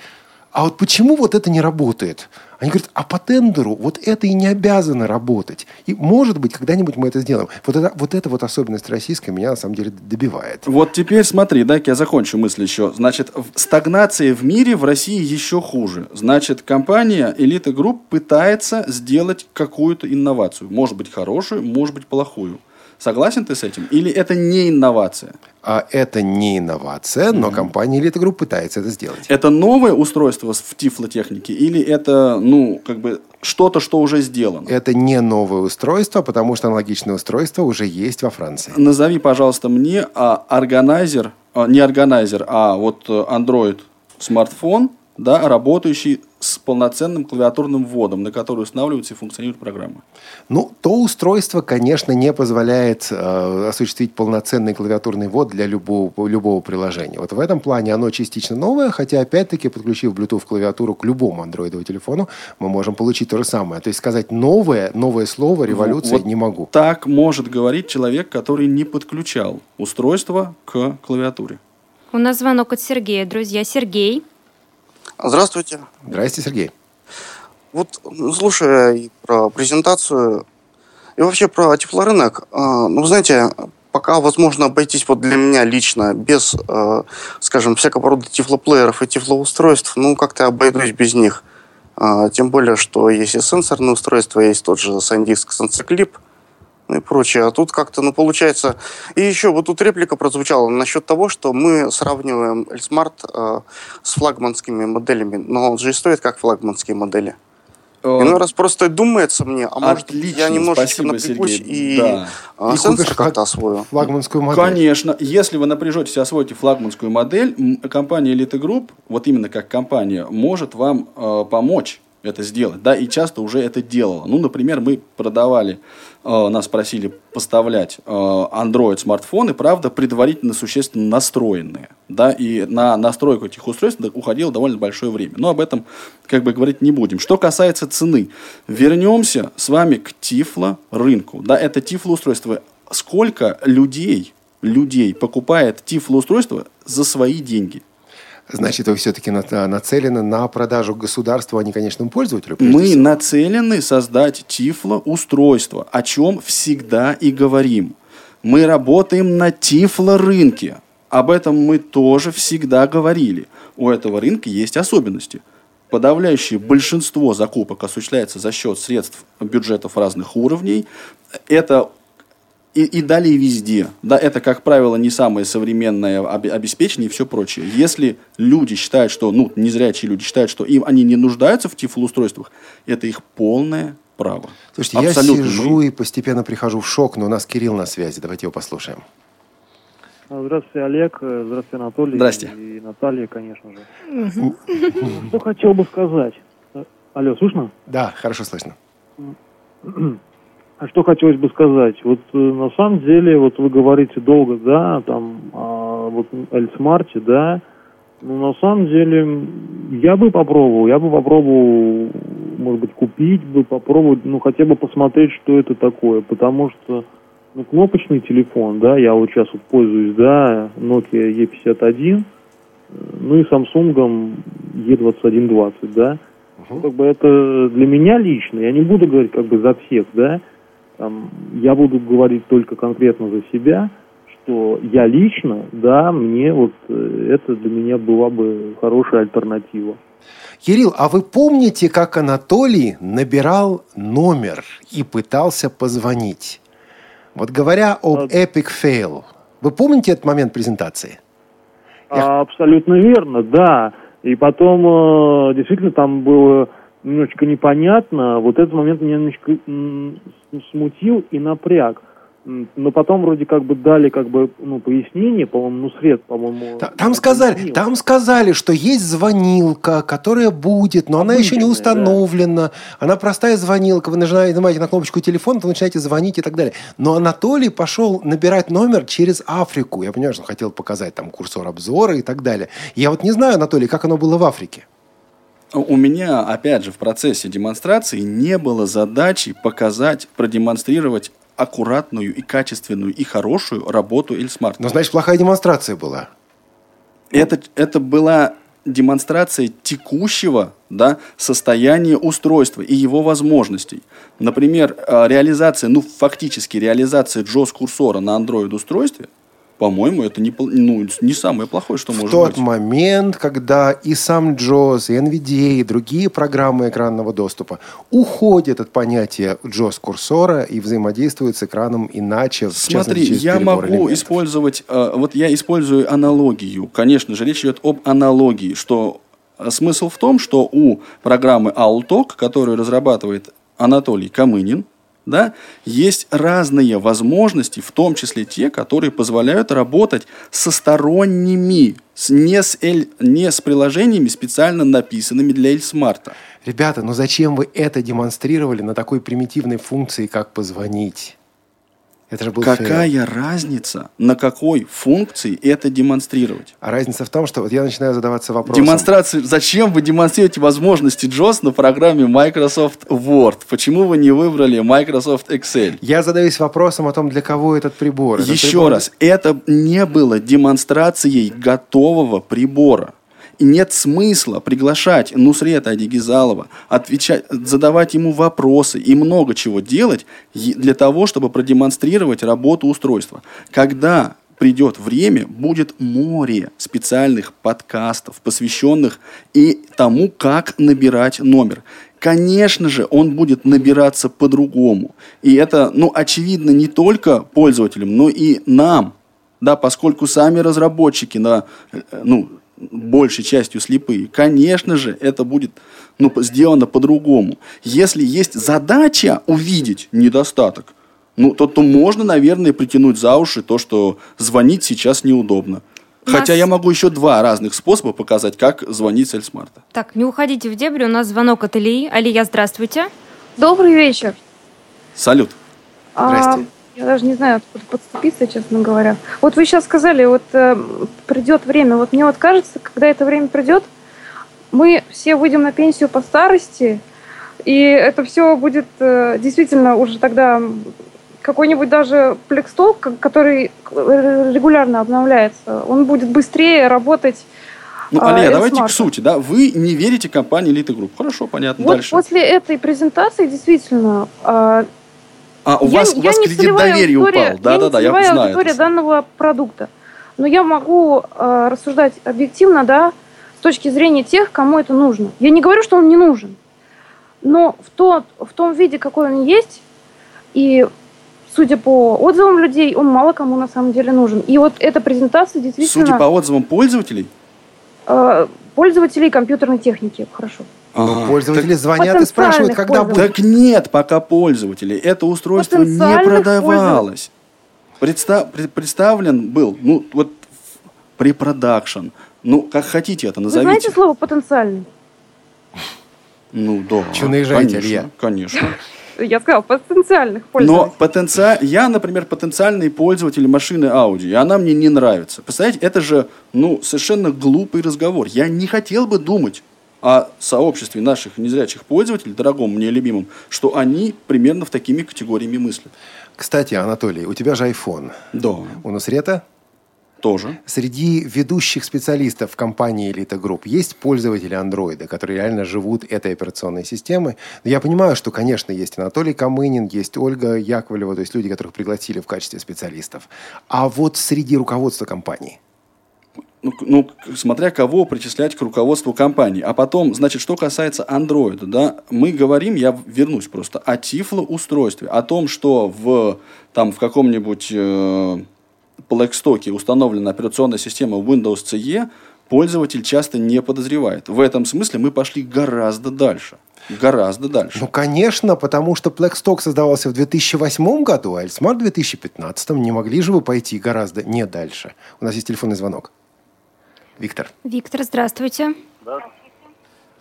а вот почему вот это не работает? Они говорят, а по тендеру вот это и не обязано работать. И, может быть, когда-нибудь мы это сделаем. Вот, это, вот эта вот особенность российская меня, на самом деле, добивает. Вот теперь смотри, дай-ка я закончу мысль еще. Значит, стагнация в мире в России еще хуже. Значит, компания Elite Group пытается сделать какую-то инновацию. Может быть хорошую, может быть плохую. Согласен ты с этим? Или это не инновация? А это не инновация, но компания Elite Group пытается это сделать. Это новое устройство в тифлотехнике или это, ну, как бы что-то, что уже сделано? Это не новое устройство, потому что аналогичное устройство уже есть во Франции. Назови, пожалуйста, мне а, органайзер, а, не органайзер, а вот э, Android смартфон, да, работающий с полноценным клавиатурным вводом, на который устанавливается и функционирует программа. Ну, то устройство, конечно, не позволяет э, осуществить полноценный клавиатурный ввод для любого, любого приложения. Вот в этом плане оно частично новое, хотя, опять-таки, подключив Bluetooth клавиатуру к любому андроидовому телефону, мы можем получить то же самое. То есть сказать новое, новое слово, революция Вот не могу. Так может говорить человек, который не подключал устройство к клавиатуре. У нас звонок от Сергея, друзья. Сергей. Здравствуйте. Здрасте, Сергей. Вот ну, слушая и про презентацию и вообще про теплорынок, э, ну, вы знаете, пока возможно обойтись вот для меня лично без, э, скажем, всякого рода тифлоплееров и тифлоустройств, ну, как-то обойдусь без них. Э, тем более, что есть и сенсорные устройства, есть тот же SanDisk SensorClip, и прочее. А тут как-то, ну, получается... И еще вот тут реплика прозвучала насчет того, что мы сравниваем Эльсмарт э, с флагманскими моделями. Но он же и стоит как флагманские модели. Иной раз просто думается мне, а может Отлично, я немножечко спасибо, напрягусь Сергей. и Да. а, И сенсор как-то освою. Флагманскую модель. Конечно. Если вы напряжетесь и освоите флагманскую модель, компания Elite Group, вот именно как компания, может вам э, помочь это сделать, да, и часто уже это делала. Ну, например, мы продавали, нас просили поставлять э, Android смартфоны, правда, предварительно существенно настроенные, да, и на настройку этих устройств уходило довольно большое время. Но об этом, как бы, говорить не будем. Что касается цены, вернемся с вами к Тифло рынку, да, это Тифло устройство. Сколько людей, людей покупает Тифло устройство за свои деньги – Значит, вы все-таки нацелены на продажу государству, а не конечному пользователю? Мы всего. нацелены создать тифло-устройство, о чем всегда и говорим. Мы работаем на тифло-рынке. Об этом мы тоже всегда говорили. У этого рынка есть особенности. Подавляющее большинство закупок осуществляется за счет средств бюджетов разных уровней. Это и, и далее везде. Да, это, как правило, не самое современное обеспечение и все прочее. Если люди считают, что, ну, незрячие люди считают, что им они не нуждаются в тифлоустройствах, это их полное право. Слушайте, Абсолютно. я сижу и постепенно прихожу в шок, но у нас Кирилл на связи. Давайте его послушаем. А, здравствуйте, Олег. Здравствуйте, Анатолий. Здрасте. И Наталья, конечно же. Что хотел бы сказать? Алло, слышно? Да, хорошо слышно. А что хотелось бы сказать? Вот э, на самом деле, вот вы говорите долго, да, там, о вот Эльсмарте, да, ну, на самом деле, я бы попробовал, я бы попробовал, может быть, купить бы, попробовать, ну, хотя бы посмотреть, что это такое, потому что, ну, кнопочный телефон, да, я вот сейчас вот пользуюсь, да, Nokia E51, ну, и Samsung E2120, да, uh-huh. как бы это для меня лично, я не буду говорить как бы за всех, да, там, я буду говорить только конкретно за себя, что я лично, да, мне вот э, это для меня была бы хорошая альтернатива. Кирилл, а вы помните, как Анатолий набирал номер и пытался позвонить? Вот говоря об а... Epic Fail, вы помните этот момент презентации? Я... Абсолютно верно, да. И потом э, действительно там было немножечко непонятно. Вот этот момент меня немножечко смутил и напряг. Но потом вроде как бы дали как бы ну пояснение, по-моему, ну сред, по-моему. Там сказали, звонил. там сказали, что есть звонилка, которая будет, но она еще не установлена. Да. Она простая звонилка. Вы нажимаете, нажимаете на кнопочку телефона, вы начинаете звонить и так далее. Но Анатолий пошел набирать номер через Африку. Я понимаю, что он хотел показать там курсор обзора и так далее. Я вот не знаю, Анатолий, как оно было в Африке. У меня, опять же, в процессе демонстрации не было задачи показать, продемонстрировать аккуратную и качественную и хорошую работу Эльсмарта. Но, значит, плохая демонстрация была. Это, это была демонстрация текущего да, состояния устройства и его возможностей. Например, э, реализация, ну, фактически реализация JOS-курсора на Android-устройстве – по-моему, это не, ну, не самое плохое, что в может быть. В тот момент, когда и сам JOS, и NVDA, и другие программы экранного доступа уходят от понятия JOS-курсора и взаимодействуют с экраном иначе. Смотри, я могу элементов. использовать, э, вот я использую аналогию. Конечно же, речь идет об аналогии, что э, смысл в том, что у программы Alltalk, которую разрабатывает Анатолий Камынин, да, есть разные возможности, в том числе те, которые позволяют работать со сторонними, с, не, с, L, не с приложениями, специально написанными для Эльсмарта. Ребята, но зачем вы это демонстрировали на такой примитивной функции, как позвонить? Это же был Какая fail. разница, на какой функции это демонстрировать? А разница в том, что вот я начинаю задаваться вопросом. Демонстрация, зачем вы демонстрируете возможности JAWS на программе Microsoft Word? Почему вы не выбрали Microsoft Excel? Я задаюсь вопросом о том, для кого этот прибор. Этот Еще прибор... раз, это не было демонстрацией готового прибора. И нет смысла приглашать Нусрета Адигизалова, отвечать, задавать ему вопросы и много чего делать для того, чтобы продемонстрировать работу устройства. Когда придет время, будет море специальных подкастов, посвященных и тому, как набирать номер. Конечно же, он будет набираться по-другому. И это, ну, очевидно не только пользователям, но и нам, да, поскольку сами разработчики на, э, ну, большей частью слепые, конечно же, это будет ну, сделано по-другому. Если есть задача увидеть недостаток, ну, то, то можно, наверное, притянуть за уши то, что звонить сейчас неудобно. Хотя нас- я могу еще два разных способа показать, как звонить с Эльсмарта. Так, не уходите в дебри, у нас звонок от Ильи. Алия, здравствуйте. Добрый вечер. Салют. А, Здрасте. Я даже не знаю, откуда подступиться, честно говоря. Вот вы сейчас сказали, вот э, придет время. Вот мне вот кажется, когда это время придет, мы все выйдем на пенсию по старости, и это все будет э, действительно уже тогда какой-нибудь даже плекстол, который регулярно обновляется, он будет быстрее работать. Ну, а, Алия, давайте к сути, да? Вы не верите компании Elite Group. Хорошо, понятно. Вот Дальше. после этой презентации действительно а, у Я- вас, у я вас не кредит доверия упал. Да, да, да, не я знаю. аудитория данного продукта. Но я могу э, рассуждать объективно, да, с точки зрения тех, кому это нужно. Я не говорю, что он не нужен. Но в, тот, в том виде, какой он есть, и судя по отзывам людей, он мало кому на самом деле нужен. И вот эта презентация действительно Судя по отзывам пользователей, э, пользователей компьютерной техники. Хорошо. Ага, Пользователи звонят и спрашивают, когда будет. Так нет пока пользователей. Это устройство не продавалось. Предста- пред- представлен был, ну, вот препродакшн. Ну, как хотите это Вы назовите. знаете слово потенциальный? Ну, да. Чё наезжаете, конечно, Илья? Конечно. Я сказал потенциальных Но пользователей. потенциал, я, например, потенциальный пользователь машины Audi, и она мне не нравится. Представляете, это же, ну, совершенно глупый разговор. Я не хотел бы думать о сообществе наших незрячих пользователей, дорогом мне любимым, что они примерно в такими категориями мыслят. Кстати, Анатолий, у тебя же iPhone. Да, У Нусрета тоже. Среди ведущих специалистов компании Elite Group есть пользователи андроида, которые реально живут этой операционной системой. Но я понимаю, что, конечно, есть Анатолий Камынин, есть Ольга Яковлева, то есть люди, которых пригласили в качестве специалистов. А вот среди руководства компании. Ну, ну, смотря кого причислять к руководству компании. А потом, значит, что касается андроида, да, мы говорим, я вернусь просто, о тифлоустройстве, о том, что в, там, в каком-нибудь э, Blackstock установлена операционная система Windows CE, пользователь часто не подозревает. В этом смысле мы пошли гораздо дальше. Гораздо дальше. Ну, конечно, потому что Blackstock создавался в 2008 году, а Эльсмарт в 2015. Не могли же вы пойти гораздо не дальше. У нас есть телефонный звонок. Виктор. Виктор, здравствуйте.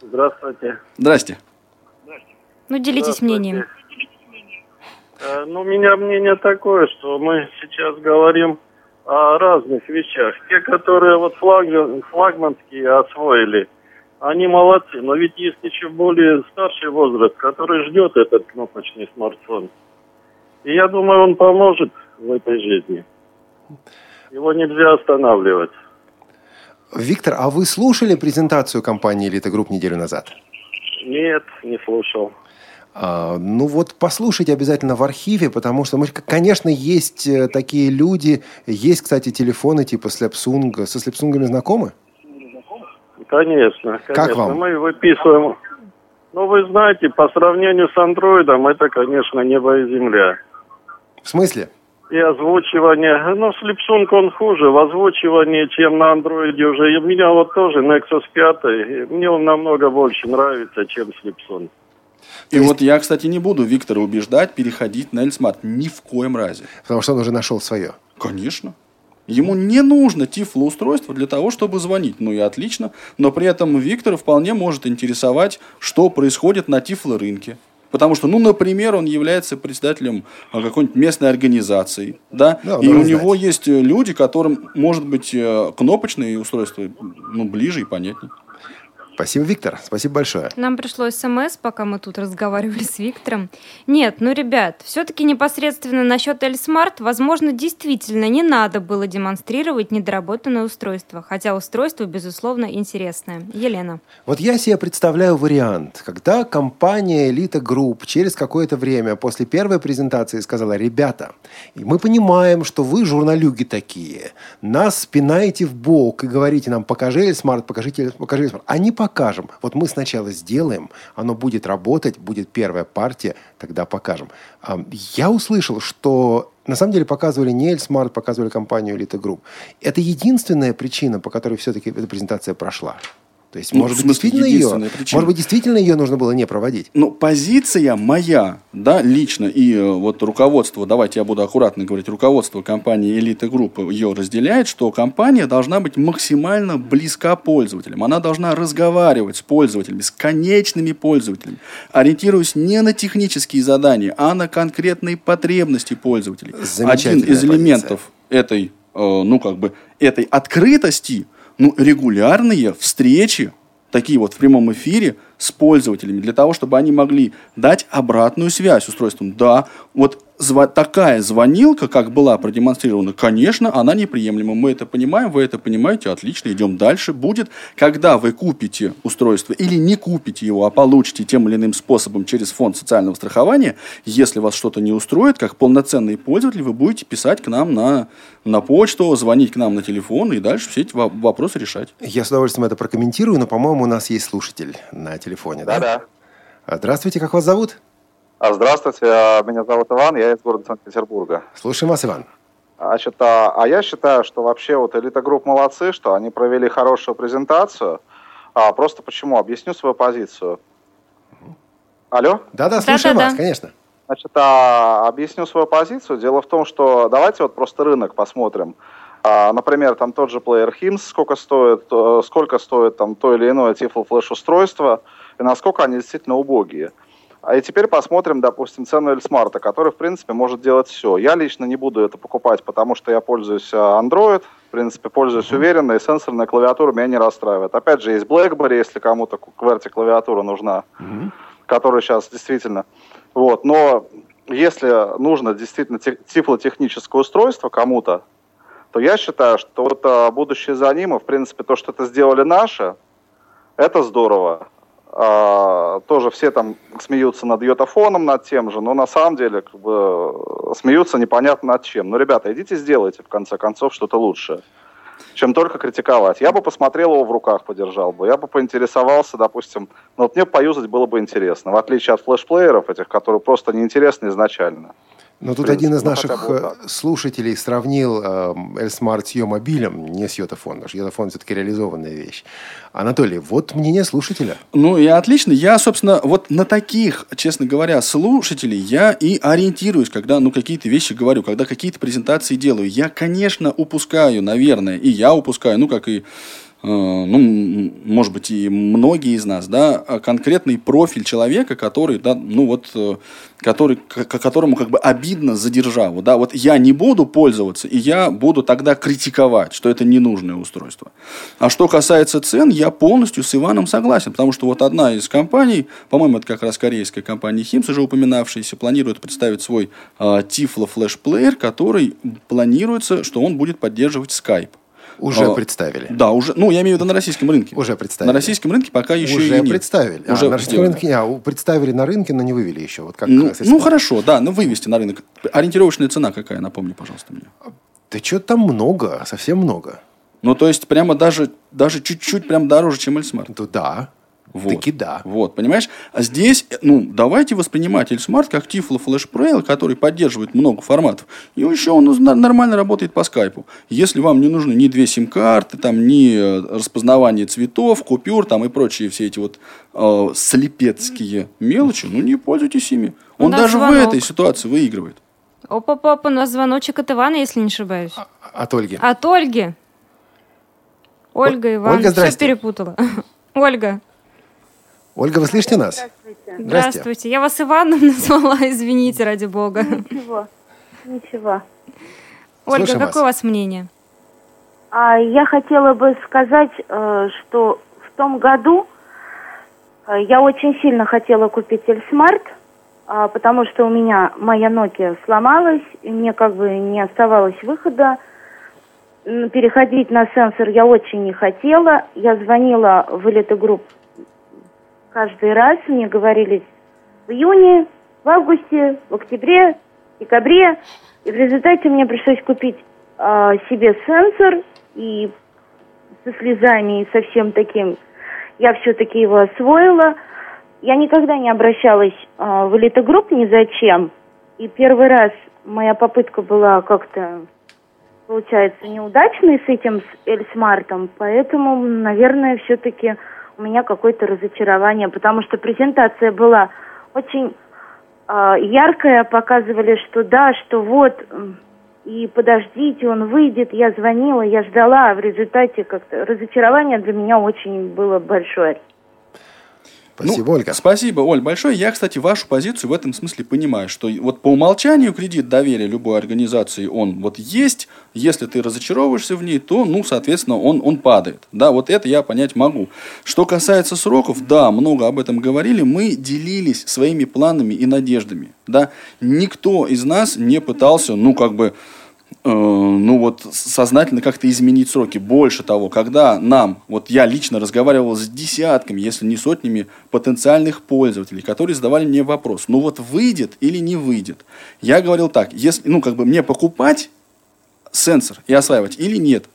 Здравствуйте. Здрасте. Ну, делитесь Здравствуйте. мнением. Э, Ну, у меня мнение такое, что мы сейчас говорим о разных вещах. Те, которые вот флаг- флагманские освоили, они молодцы. Но ведь есть еще более старший возраст, который ждет этот кнопочный смартфон. И я думаю, он поможет в этой жизни. Его нельзя останавливать. Виктор, а вы слушали презентацию компании Elite Group неделю назад? Нет, не слушал. А, ну вот послушайте обязательно в архиве, потому что, мы, конечно, есть э, такие люди, есть, кстати, телефоны типа Слепсунг. Со Слепсунгами знакомы? Конечно, конечно. Как вам? Мы выписываем. Ну, вы знаете, по сравнению с андроидом, это, конечно, небо и земля. В смысле? И озвучивание. Ну, Слепсунг он хуже в озвучивании, чем на андроиде уже. И у меня вот тоже Nexus 5, и мне он намного больше нравится, чем Слепсунг. И вот я, кстати, не буду Виктора убеждать переходить на Эльсмарт. Ни в коем разе. Потому что он уже нашел свое. Конечно. Ему не нужно тифлоустройство для того, чтобы звонить. Ну и отлично. Но при этом Виктора вполне может интересовать, что происходит на тифлорынке. Потому что, ну, например, он является председателем а, какой-нибудь местной организации, да, Да, и у него есть э, люди, которым, может быть, э, кнопочные устройства, ну, ближе и понятнее. Спасибо, Виктор. Спасибо большое. Нам пришло смс, пока мы тут разговаривали с Виктором. Нет, ну, ребят, все-таки непосредственно насчет Эльсмарт, возможно, действительно не надо было демонстрировать недоработанное устройство, хотя устройство, безусловно, интересное. Елена. Вот я себе представляю вариант, когда компания Элита Групп через какое-то время после первой презентации сказала, ребята, мы понимаем, что вы журналюги такие, нас пинаете в бок и говорите нам, покажи смарт, покажите, покажи смарт. А не покажем. Вот мы сначала сделаем, оно будет работать, будет первая партия, тогда покажем. Я услышал, что на самом деле показывали не Эльсмарт, показывали компанию Элита Групп. Это единственная причина, по которой все-таки эта презентация прошла. То есть, Ну, может быть, действительно ее, причина. может быть, действительно ее нужно было не проводить. Ну, позиция моя, да, лично, и э, вот руководство, давайте я буду аккуратно говорить, руководство компании Элиты Групп ее разделяет, что компания должна быть максимально близка пользователям. Она должна разговаривать с пользователями, с конечными пользователями, ориентируясь не на технические задания, а на конкретные потребности пользователей. Один из позиция. элементов этой, э, ну, как бы, этой открытости, ну, регулярные встречи, такие вот в прямом эфире с пользователями, для того, чтобы они могли дать обратную связь устройствам. Да, вот зва- такая звонилка, как была продемонстрирована, конечно, она неприемлема. Мы это понимаем, вы это понимаете, отлично, идем дальше. Будет, когда вы купите устройство или не купите его, а получите тем или иным способом через фонд социального страхования, если вас что-то не устроит, как полноценный пользователь, вы будете писать к нам на, на почту, звонить к нам на телефон и дальше все эти во- вопросы решать. Я с удовольствием это прокомментирую, но, по-моему, у нас есть слушатель на телефоне, да? Да-да. А, Здравствуйте, как вас зовут? А, Здравствуйте, а, меня зовут Иван, я из города Санкт-Петербурга. Слушаем вас, Иван. Значит, а, а я считаю, что вообще вот Элита Групп молодцы, что они провели хорошую презентацию. А, просто почему? Объясню свою позицию. Алло? Да-да, слушаем Да-да-да. вас, конечно. Значит, а, объясню свою позицию. Дело в том, что давайте вот просто рынок посмотрим. А, например, там тот же Player Hims, сколько стоит, э, сколько стоит там то или иное Tiflo флеш устройство, и насколько они действительно убогие. А и теперь посмотрим, допустим, цену Эльсмарта, который, в принципе, может делать все. Я лично не буду это покупать, потому что я пользуюсь а, Android, в принципе, пользуюсь уверенно, и сенсорная клавиатура меня не расстраивает. Опять же, есть BlackBerry, если кому-то QWERTY клавиатура нужна, которая сейчас действительно... Вот, но если нужно действительно те- тифлотехническое устройство кому-то, то я считаю, что вот а, будущее за ним, и, в принципе, то, что это сделали наши, это здорово. А, тоже все там смеются над йотафоном, над тем же, но на самом деле как бы, смеются непонятно над чем. Ну, ребята, идите сделайте, в конце концов, что-то лучшее, чем только критиковать. Я бы посмотрел его в руках, подержал бы. Я бы поинтересовался, допустим, ну вот мне поюзать было бы интересно, в отличие от флешплееров этих, которые просто неинтересны изначально. Но тут принципе, один из ну, наших вот э, слушателей сравнил Эльсмарт с ее мобилем, не с Йотафон, потому что Йотафон все-таки реализованная вещь. Анатолий, вот мнение слушателя. Ну и отлично. Я, собственно, вот на таких, честно говоря, слушателей я и ориентируюсь, когда, ну, какие-то вещи говорю, когда какие-то презентации делаю. Я, конечно, упускаю, наверное, и я упускаю, ну, как и, ну, м, может быть, и многие из нас, да, а конкретный профиль человека, который, да, ну, вот, э, который, к которому как бы обидно за державу, да, вот я не буду пользоваться, и я буду тогда критиковать, что это ненужное устройство. А что касается цен, я полностью с Иваном согласен, потому что вот одна из компаний, по-моему, это как раз корейская компания Химс, уже упоминавшаяся, планирует представить свой э, Tiflo Flash Player, который планируется, что он будет поддерживать Skype. Уже А, представили. Да, уже, ну, я имею в виду на российском рынке. Уже представили. На российском рынке пока еще Уже и нет. представили. А, Уже на российском рынке, а, представили на рынке, но не вывели еще. Вот как Ну, ну, хорошо, да, ну вывести на рынок. Ориентировочная цена какая, напомни, пожалуйста, мне. Да что там много, совсем много. Ну, то есть, прямо даже, даже чуть-чуть прям дороже, чем Эльсмарт. Ну, да, Вот. таки да. Вот, понимаешь? А здесь, ну, давайте воспринимать Эльсмарт как Flash Pro, который поддерживает много форматов. И еще он нормально работает по скайпу. Если вам не нужны ни две сим-карты, там, ни э, распознавание цветов, купюр там, и прочие все эти вот э, слепецкие мелочи, ну, не пользуйтесь ими. Он даже в звонок. этой ситуации выигрывает. Опа, папа, у нас звоночек от Ивана, если не ошибаюсь. От Ольги. От Ольги. Ольга, Иван. Ольга, Все здрасте. перепутала. Ольга, Ольга, вы слышите нас? Здравствуйте. здравствуйте. Я вас Иваном назвала, извините, ради бога. Ничего, ничего. Ольга, Слушаем какое у вас. вас мнение? А я хотела бы сказать, э, что в том году э, я очень сильно хотела купить Эльсмарт, а, потому что у меня моя Nokia сломалась, и мне как бы не оставалось выхода. Переходить на сенсор я очень не хотела. Я звонила в Элиты Групп каждый раз. Мне говорили в июне, в августе, в октябре, в декабре. И в результате мне пришлось купить а, себе сенсор и со слезами и со всем таким. Я все-таки его освоила. Я никогда не обращалась а, в элитогрупп ни зачем. И первый раз моя попытка была как-то, получается, неудачной с этим с Эльсмартом. Поэтому, наверное, все-таки у меня какое-то разочарование, потому что презентация была очень э, яркая, показывали, что да, что вот, и подождите, он выйдет. Я звонила, я ждала, а в результате как-то разочарование для меня очень было большое. Спасибо, ну, Ольга. Спасибо, Оль, большое. Я, кстати, вашу позицию в этом смысле понимаю, что вот по умолчанию кредит доверия любой организации, он вот есть. Если ты разочаровываешься в ней, то, ну, соответственно, он, он падает. Да, вот это я понять могу. Что касается сроков, да, много об этом говорили. Мы делились своими планами и надеждами. Да, никто из нас не пытался, ну, как бы, ну вот сознательно как-то изменить сроки. Больше того, когда нам, вот я лично разговаривал с десятками, если не сотнями потенциальных пользователей, которые задавали мне вопрос, ну вот выйдет или не выйдет. Я говорил так, если, ну как бы мне покупать сенсор и осваивать или нет.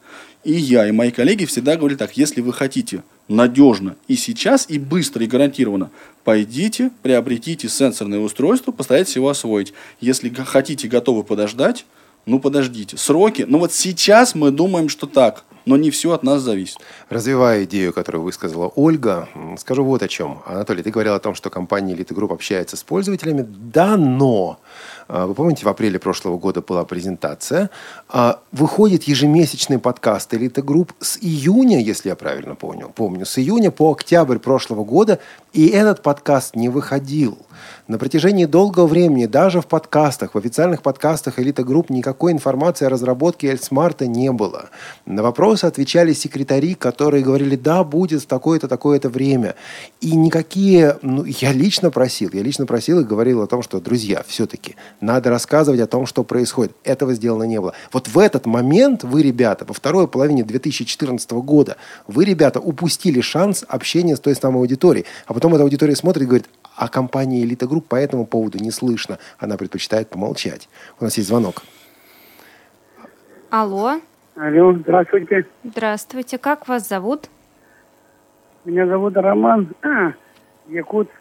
И я, и мои коллеги всегда говорили так, если вы хотите надежно и сейчас, и быстро, и гарантированно, пойдите, приобретите сенсорное устройство, постарайтесь его освоить. Если хотите, готовы подождать, ну подождите, сроки, ну вот сейчас мы думаем, что так, но не все от нас зависит. Развивая идею, которую высказала Ольга, скажу вот о чем. Анатолий, ты говорил о том, что компания Elite Group общается с пользователями. Да, но а, вы помните, в апреле прошлого года была презентация. А, выходит ежемесячный подкаст Элита Групп с июня, если я правильно понял, помню, с июня по октябрь прошлого года, и этот подкаст не выходил. На протяжении долгого времени даже в подкастах, в официальных подкастах Элита Групп никакой информации о разработке Эльсмарта не было. На вопросы отвечали секретари, которые говорили, да, будет в такое-то, такое-то время. И никакие, ну, я лично просил, я лично просил и говорил о том, что, друзья, все-таки надо рассказывать о том, что происходит. Этого сделано не было. Вот в этот момент вы, ребята, во второй половине 2014 года, вы, ребята, упустили шанс общения с той самой аудиторией. А потом эта аудитория смотрит и говорит, а компании Элита Групп по этому поводу не слышно. Она предпочитает помолчать. У нас есть звонок. Алло. Алло, здравствуйте. Здравствуйте. Как вас зовут? Меня зовут Роман. А, Якутск.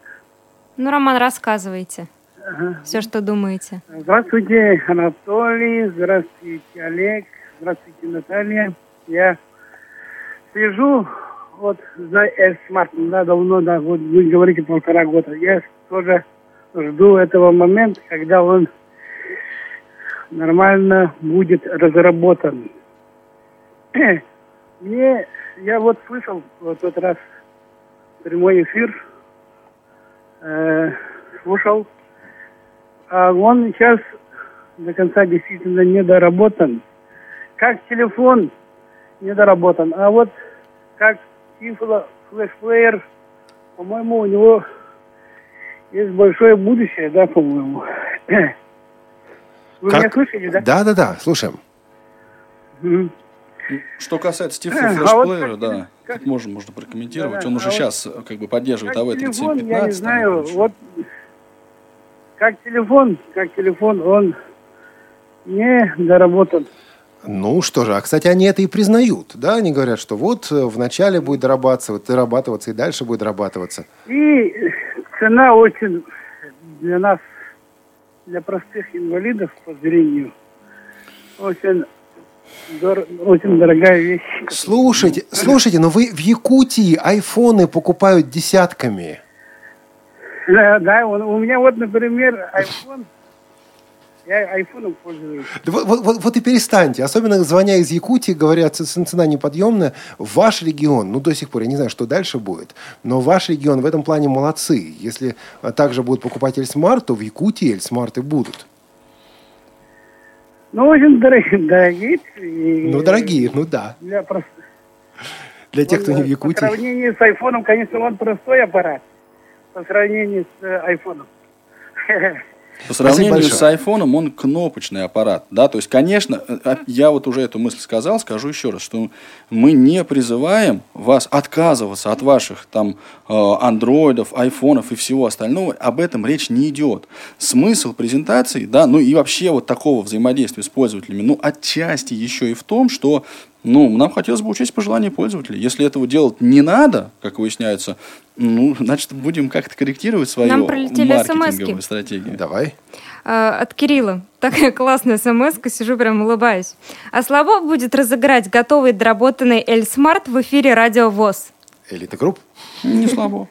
Ну, Роман, рассказывайте. Ага. Все, что думаете. Здравствуйте, Анатолий. Здравствуйте, Олег. Здравствуйте, Наталья. Я слежу вот за Смарт, да, давно, да, вот вы говорите полтора года. Я тоже жду этого момента, когда он нормально будет разработан. Мне, я вот слышал в тот раз прямой эфир, э, слушал, а он сейчас до конца действительно недоработан. Как телефон недоработан, а вот как Тифло флешплеер, по-моему, у него есть большое будущее, да, по-моему. Вы как? меня слышите, да? Да, да, да, слушаем. Mm-hmm. Что касается Тифло флешплеера, а вот да, как, можно, можно прокомментировать. Да, Он уже а сейчас вот как бы поддерживает АВ-3715. Я не знаю, вот как телефон, как телефон, он не доработан. Ну что же, а кстати, они это и признают, да? Они говорят, что вот э, вначале будет дорабатываться, дорабатываться и дальше будет дорабатываться. И цена очень для нас, для простых инвалидов по зрению, очень Дор... Очень дорогая вещь. Слушайте, слушайте, но вы в Якутии айфоны покупают десятками. Да, да, у меня вот, например, iPhone я айфоном пользуюсь. Вот, вот, вот, вот и перестаньте. Особенно звоня из Якутии, говорят, цена неподъемная. Ваш регион, ну до сих пор, я не знаю, что дальше будет, но ваш регион в этом плане молодцы. Если также будут покупать Эльсмарт, то в Якутии Эльсмарты будут. Ну, очень дорогие. дорогие ну, дорогие, ну да. Для простых. Для тех, кто не в Якутии. По сравнению с айфоном, конечно, он простой аппарат. По сравнению с э, айфоном. По сравнению с айфоном он кнопочный аппарат. Да? То есть, конечно, э, э, я вот уже эту мысль сказал, скажу еще раз, что мы не призываем вас отказываться от ваших там э, андроидов, айфонов и всего остального. Об этом речь не идет. Смысл презентации, да, ну и вообще вот такого взаимодействия с пользователями, ну отчасти еще и в том, что ну, нам хотелось бы учесть пожелания пользователей. Если этого делать не надо, как выясняется, ну, значит, будем как-то корректировать свою Нам маркетинговую стратегию. Давай. А, от Кирилла. Такая классная смс сижу прям улыбаюсь. А слабо будет разыграть готовый доработанный ElSmart в эфире Радио ВОЗ. Элита Групп? Не слабо.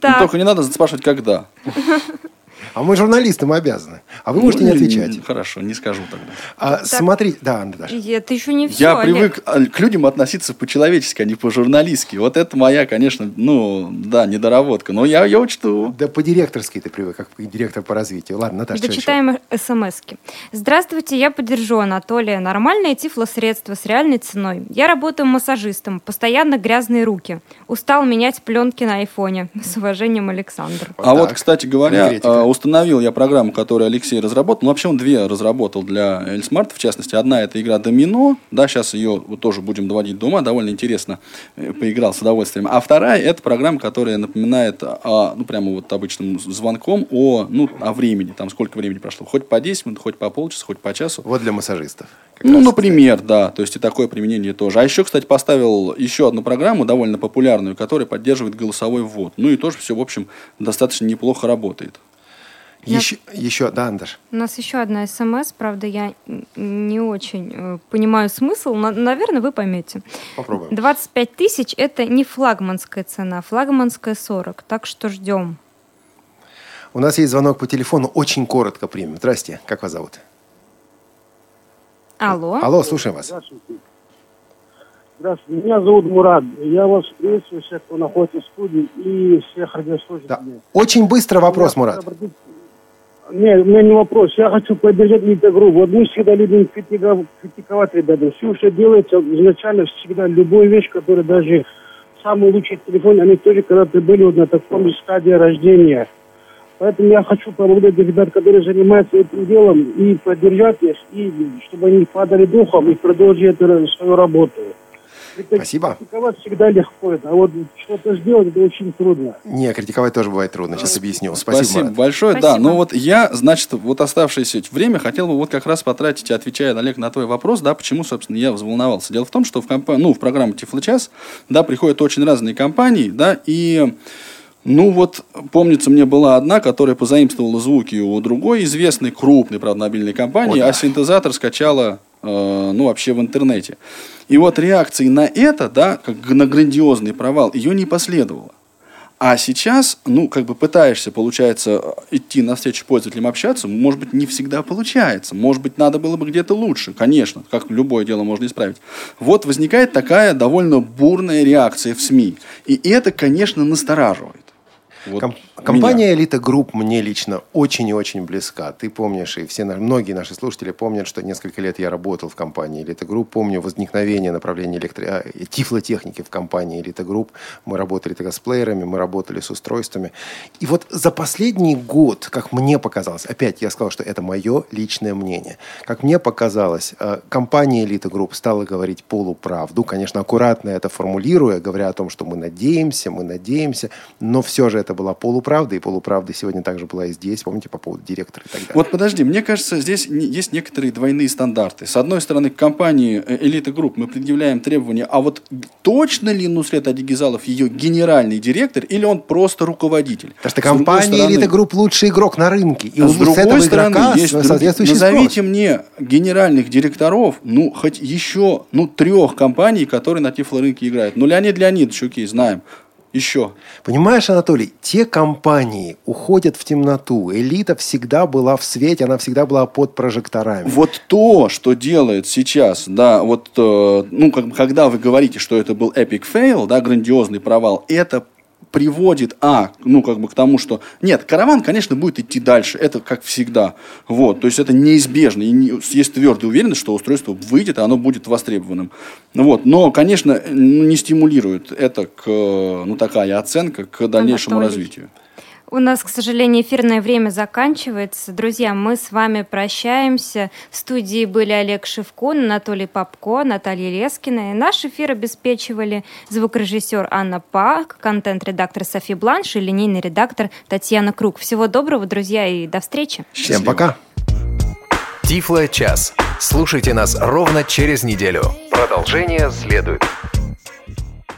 Только не надо спрашивать, когда. А мы журналисты, мы обязаны. А вы можете не Ну, отвечать. Хорошо, не скажу тогда. А, смотрите, да, Наташа. И Это еще не все. Я привык а, к людям относиться по-человечески, а не по-журналистски. Вот это моя, конечно, ну, да, недоработка. Но я ее учту. Да по-директорски ты привык, как директор по развитию. Ладно, Наташа? Дочитаем смски. Здравствуйте, я поддержу Анатолия. Нормальное тифлосредство с реальной ценой. Я работаю массажистом, постоянно грязные руки. Устал менять пленки на айфоне. С уважением, Александр. А вот, кстати говоря, а, установил я программу, которую Алексей разработал. Ну, вообще он две разработал для Эльсмарта, в частности. Одна это игра Домино. Да, сейчас ее вот тоже будем доводить до ума. Довольно интересно э, поиграл с удовольствием. А вторая это программа, которая напоминает, о, ну, прямо вот обычным звонком о, ну, о времени. Там сколько времени прошло. Хоть по 10 минут, хоть по полчаса, хоть по часу. Вот для массажистов. Ну, например, да. То есть и такое применение тоже. А еще, кстати, поставил еще одну программу, довольно популярную, которая поддерживает голосовой ввод. Ну и тоже все, в общем, достаточно неплохо работает. Еще, еще, да, Андаш. У нас еще одна смс, правда, я не очень э, понимаю смысл, но, наверное, вы поймете. Попробуем. 25 тысяч – это не флагманская цена, флагманская 40, так что ждем. У нас есть звонок по телефону, очень коротко примем. Здрасте, как вас зовут? Алло. Алло, слушаем вас. Здравствуйте. Здравствуйте. Меня зовут Мурат. Я вас приветствую, всех, кто находится в студии, и всех радиослушателей. Очень быстро вопрос, Мурат. Нет, у меня не вопрос. Я хочу поддержать Литогру. Вот мы всегда любим критика- критиковать, ребята. Все, что делается изначально, всегда любую вещь, которая даже самый лучший телефон, они тоже когда-то были вот на таком стадии рождения. Поэтому я хочу поблагодарить ребят, которые занимаются этим делом, и поддержать их, и чтобы они не падали духом и продолжили эту свою работу. Спасибо. Критиковать всегда легко, а вот что-то сделать, это очень трудно. Не, критиковать тоже бывает трудно. Сейчас объясню. Спасибо, Спасибо, большое. Да, Спасибо. ну вот я, значит, вот оставшееся время хотел бы вот как раз потратить, отвечая, Олег, на твой вопрос, да, почему, собственно, я взволновался. Дело в том, что в, компа- ну, в программу Тифлочас, да, приходят очень разные компании, да, и ну вот, помнится, мне была одна, которая позаимствовала звуки у другой известной, крупной, правда, мобильной компании, О, да. а синтезатор скачала, ну, вообще в интернете. И вот реакции на это, да, как на грандиозный провал, ее не последовало. А сейчас, ну, как бы пытаешься, получается, идти навстречу пользователям, общаться, может быть, не всегда получается. Может быть, надо было бы где-то лучше. Конечно, как любое дело можно исправить. Вот возникает такая довольно бурная реакция в СМИ. И это, конечно, настораживает. Вот Ком- меня. компания Элита Групп мне лично очень и очень близка. Ты помнишь, и все многие наши слушатели помнят, что несколько лет я работал в компании Элита Групп. Помню возникновение направления электро... а, тифлотехники в компании Элита Групп. Мы работали тогда с плеерами, мы работали с устройствами. И вот за последний год, как мне показалось, опять я сказал, что это мое личное мнение, как мне показалось, э, компания Элита Групп стала говорить полуправду. Конечно, аккуратно это формулируя, говоря о том, что мы надеемся, мы надеемся, но все же это была полуправда, и полуправда сегодня также была и здесь, помните, по поводу директора и так далее. Вот подожди, мне кажется, здесь есть некоторые двойные стандарты. С одной стороны, к компании э, Элита Групп мы предъявляем требования, а вот точно ли Нусрет Адигизалов ее генеральный директор или он просто руководитель? Потому что компания Элита Групп лучший игрок на рынке. И а с другой стороны, игрока есть соответствующий назовите спрос. мне генеральных директоров, ну, хоть еще, ну, трех компаний, которые на тифлорынке играют. Ну, Леонид Леонидович, окей, знаем. Еще. Понимаешь, Анатолий, те компании уходят в темноту. Элита всегда была в свете, она всегда была под прожекторами. Вот то, что делает сейчас, да, вот, э, ну, как, когда вы говорите, что это был epic fail, да, грандиозный провал, это приводит, а, ну, как бы к тому, что, нет, караван, конечно, будет идти дальше, это как всегда, вот, то есть это неизбежно, и не- есть твердая уверенность, что устройство выйдет, и оно будет востребованным, вот, но, конечно, ну, не стимулирует это к, э, ну, такая оценка к дальнейшему развитию. У нас, к сожалению, эфирное время заканчивается. Друзья, мы с вами прощаемся. В студии были Олег Шевкун, Анатолий Попко, Наталья Лескина. И наш эфир обеспечивали звукорежиссер Анна Пак, контент-редактор Софи Бланш и линейный редактор Татьяна Круг. Всего доброго, друзья, и до встречи. Всем пока. Тифло час. Слушайте нас ровно через неделю. Продолжение следует.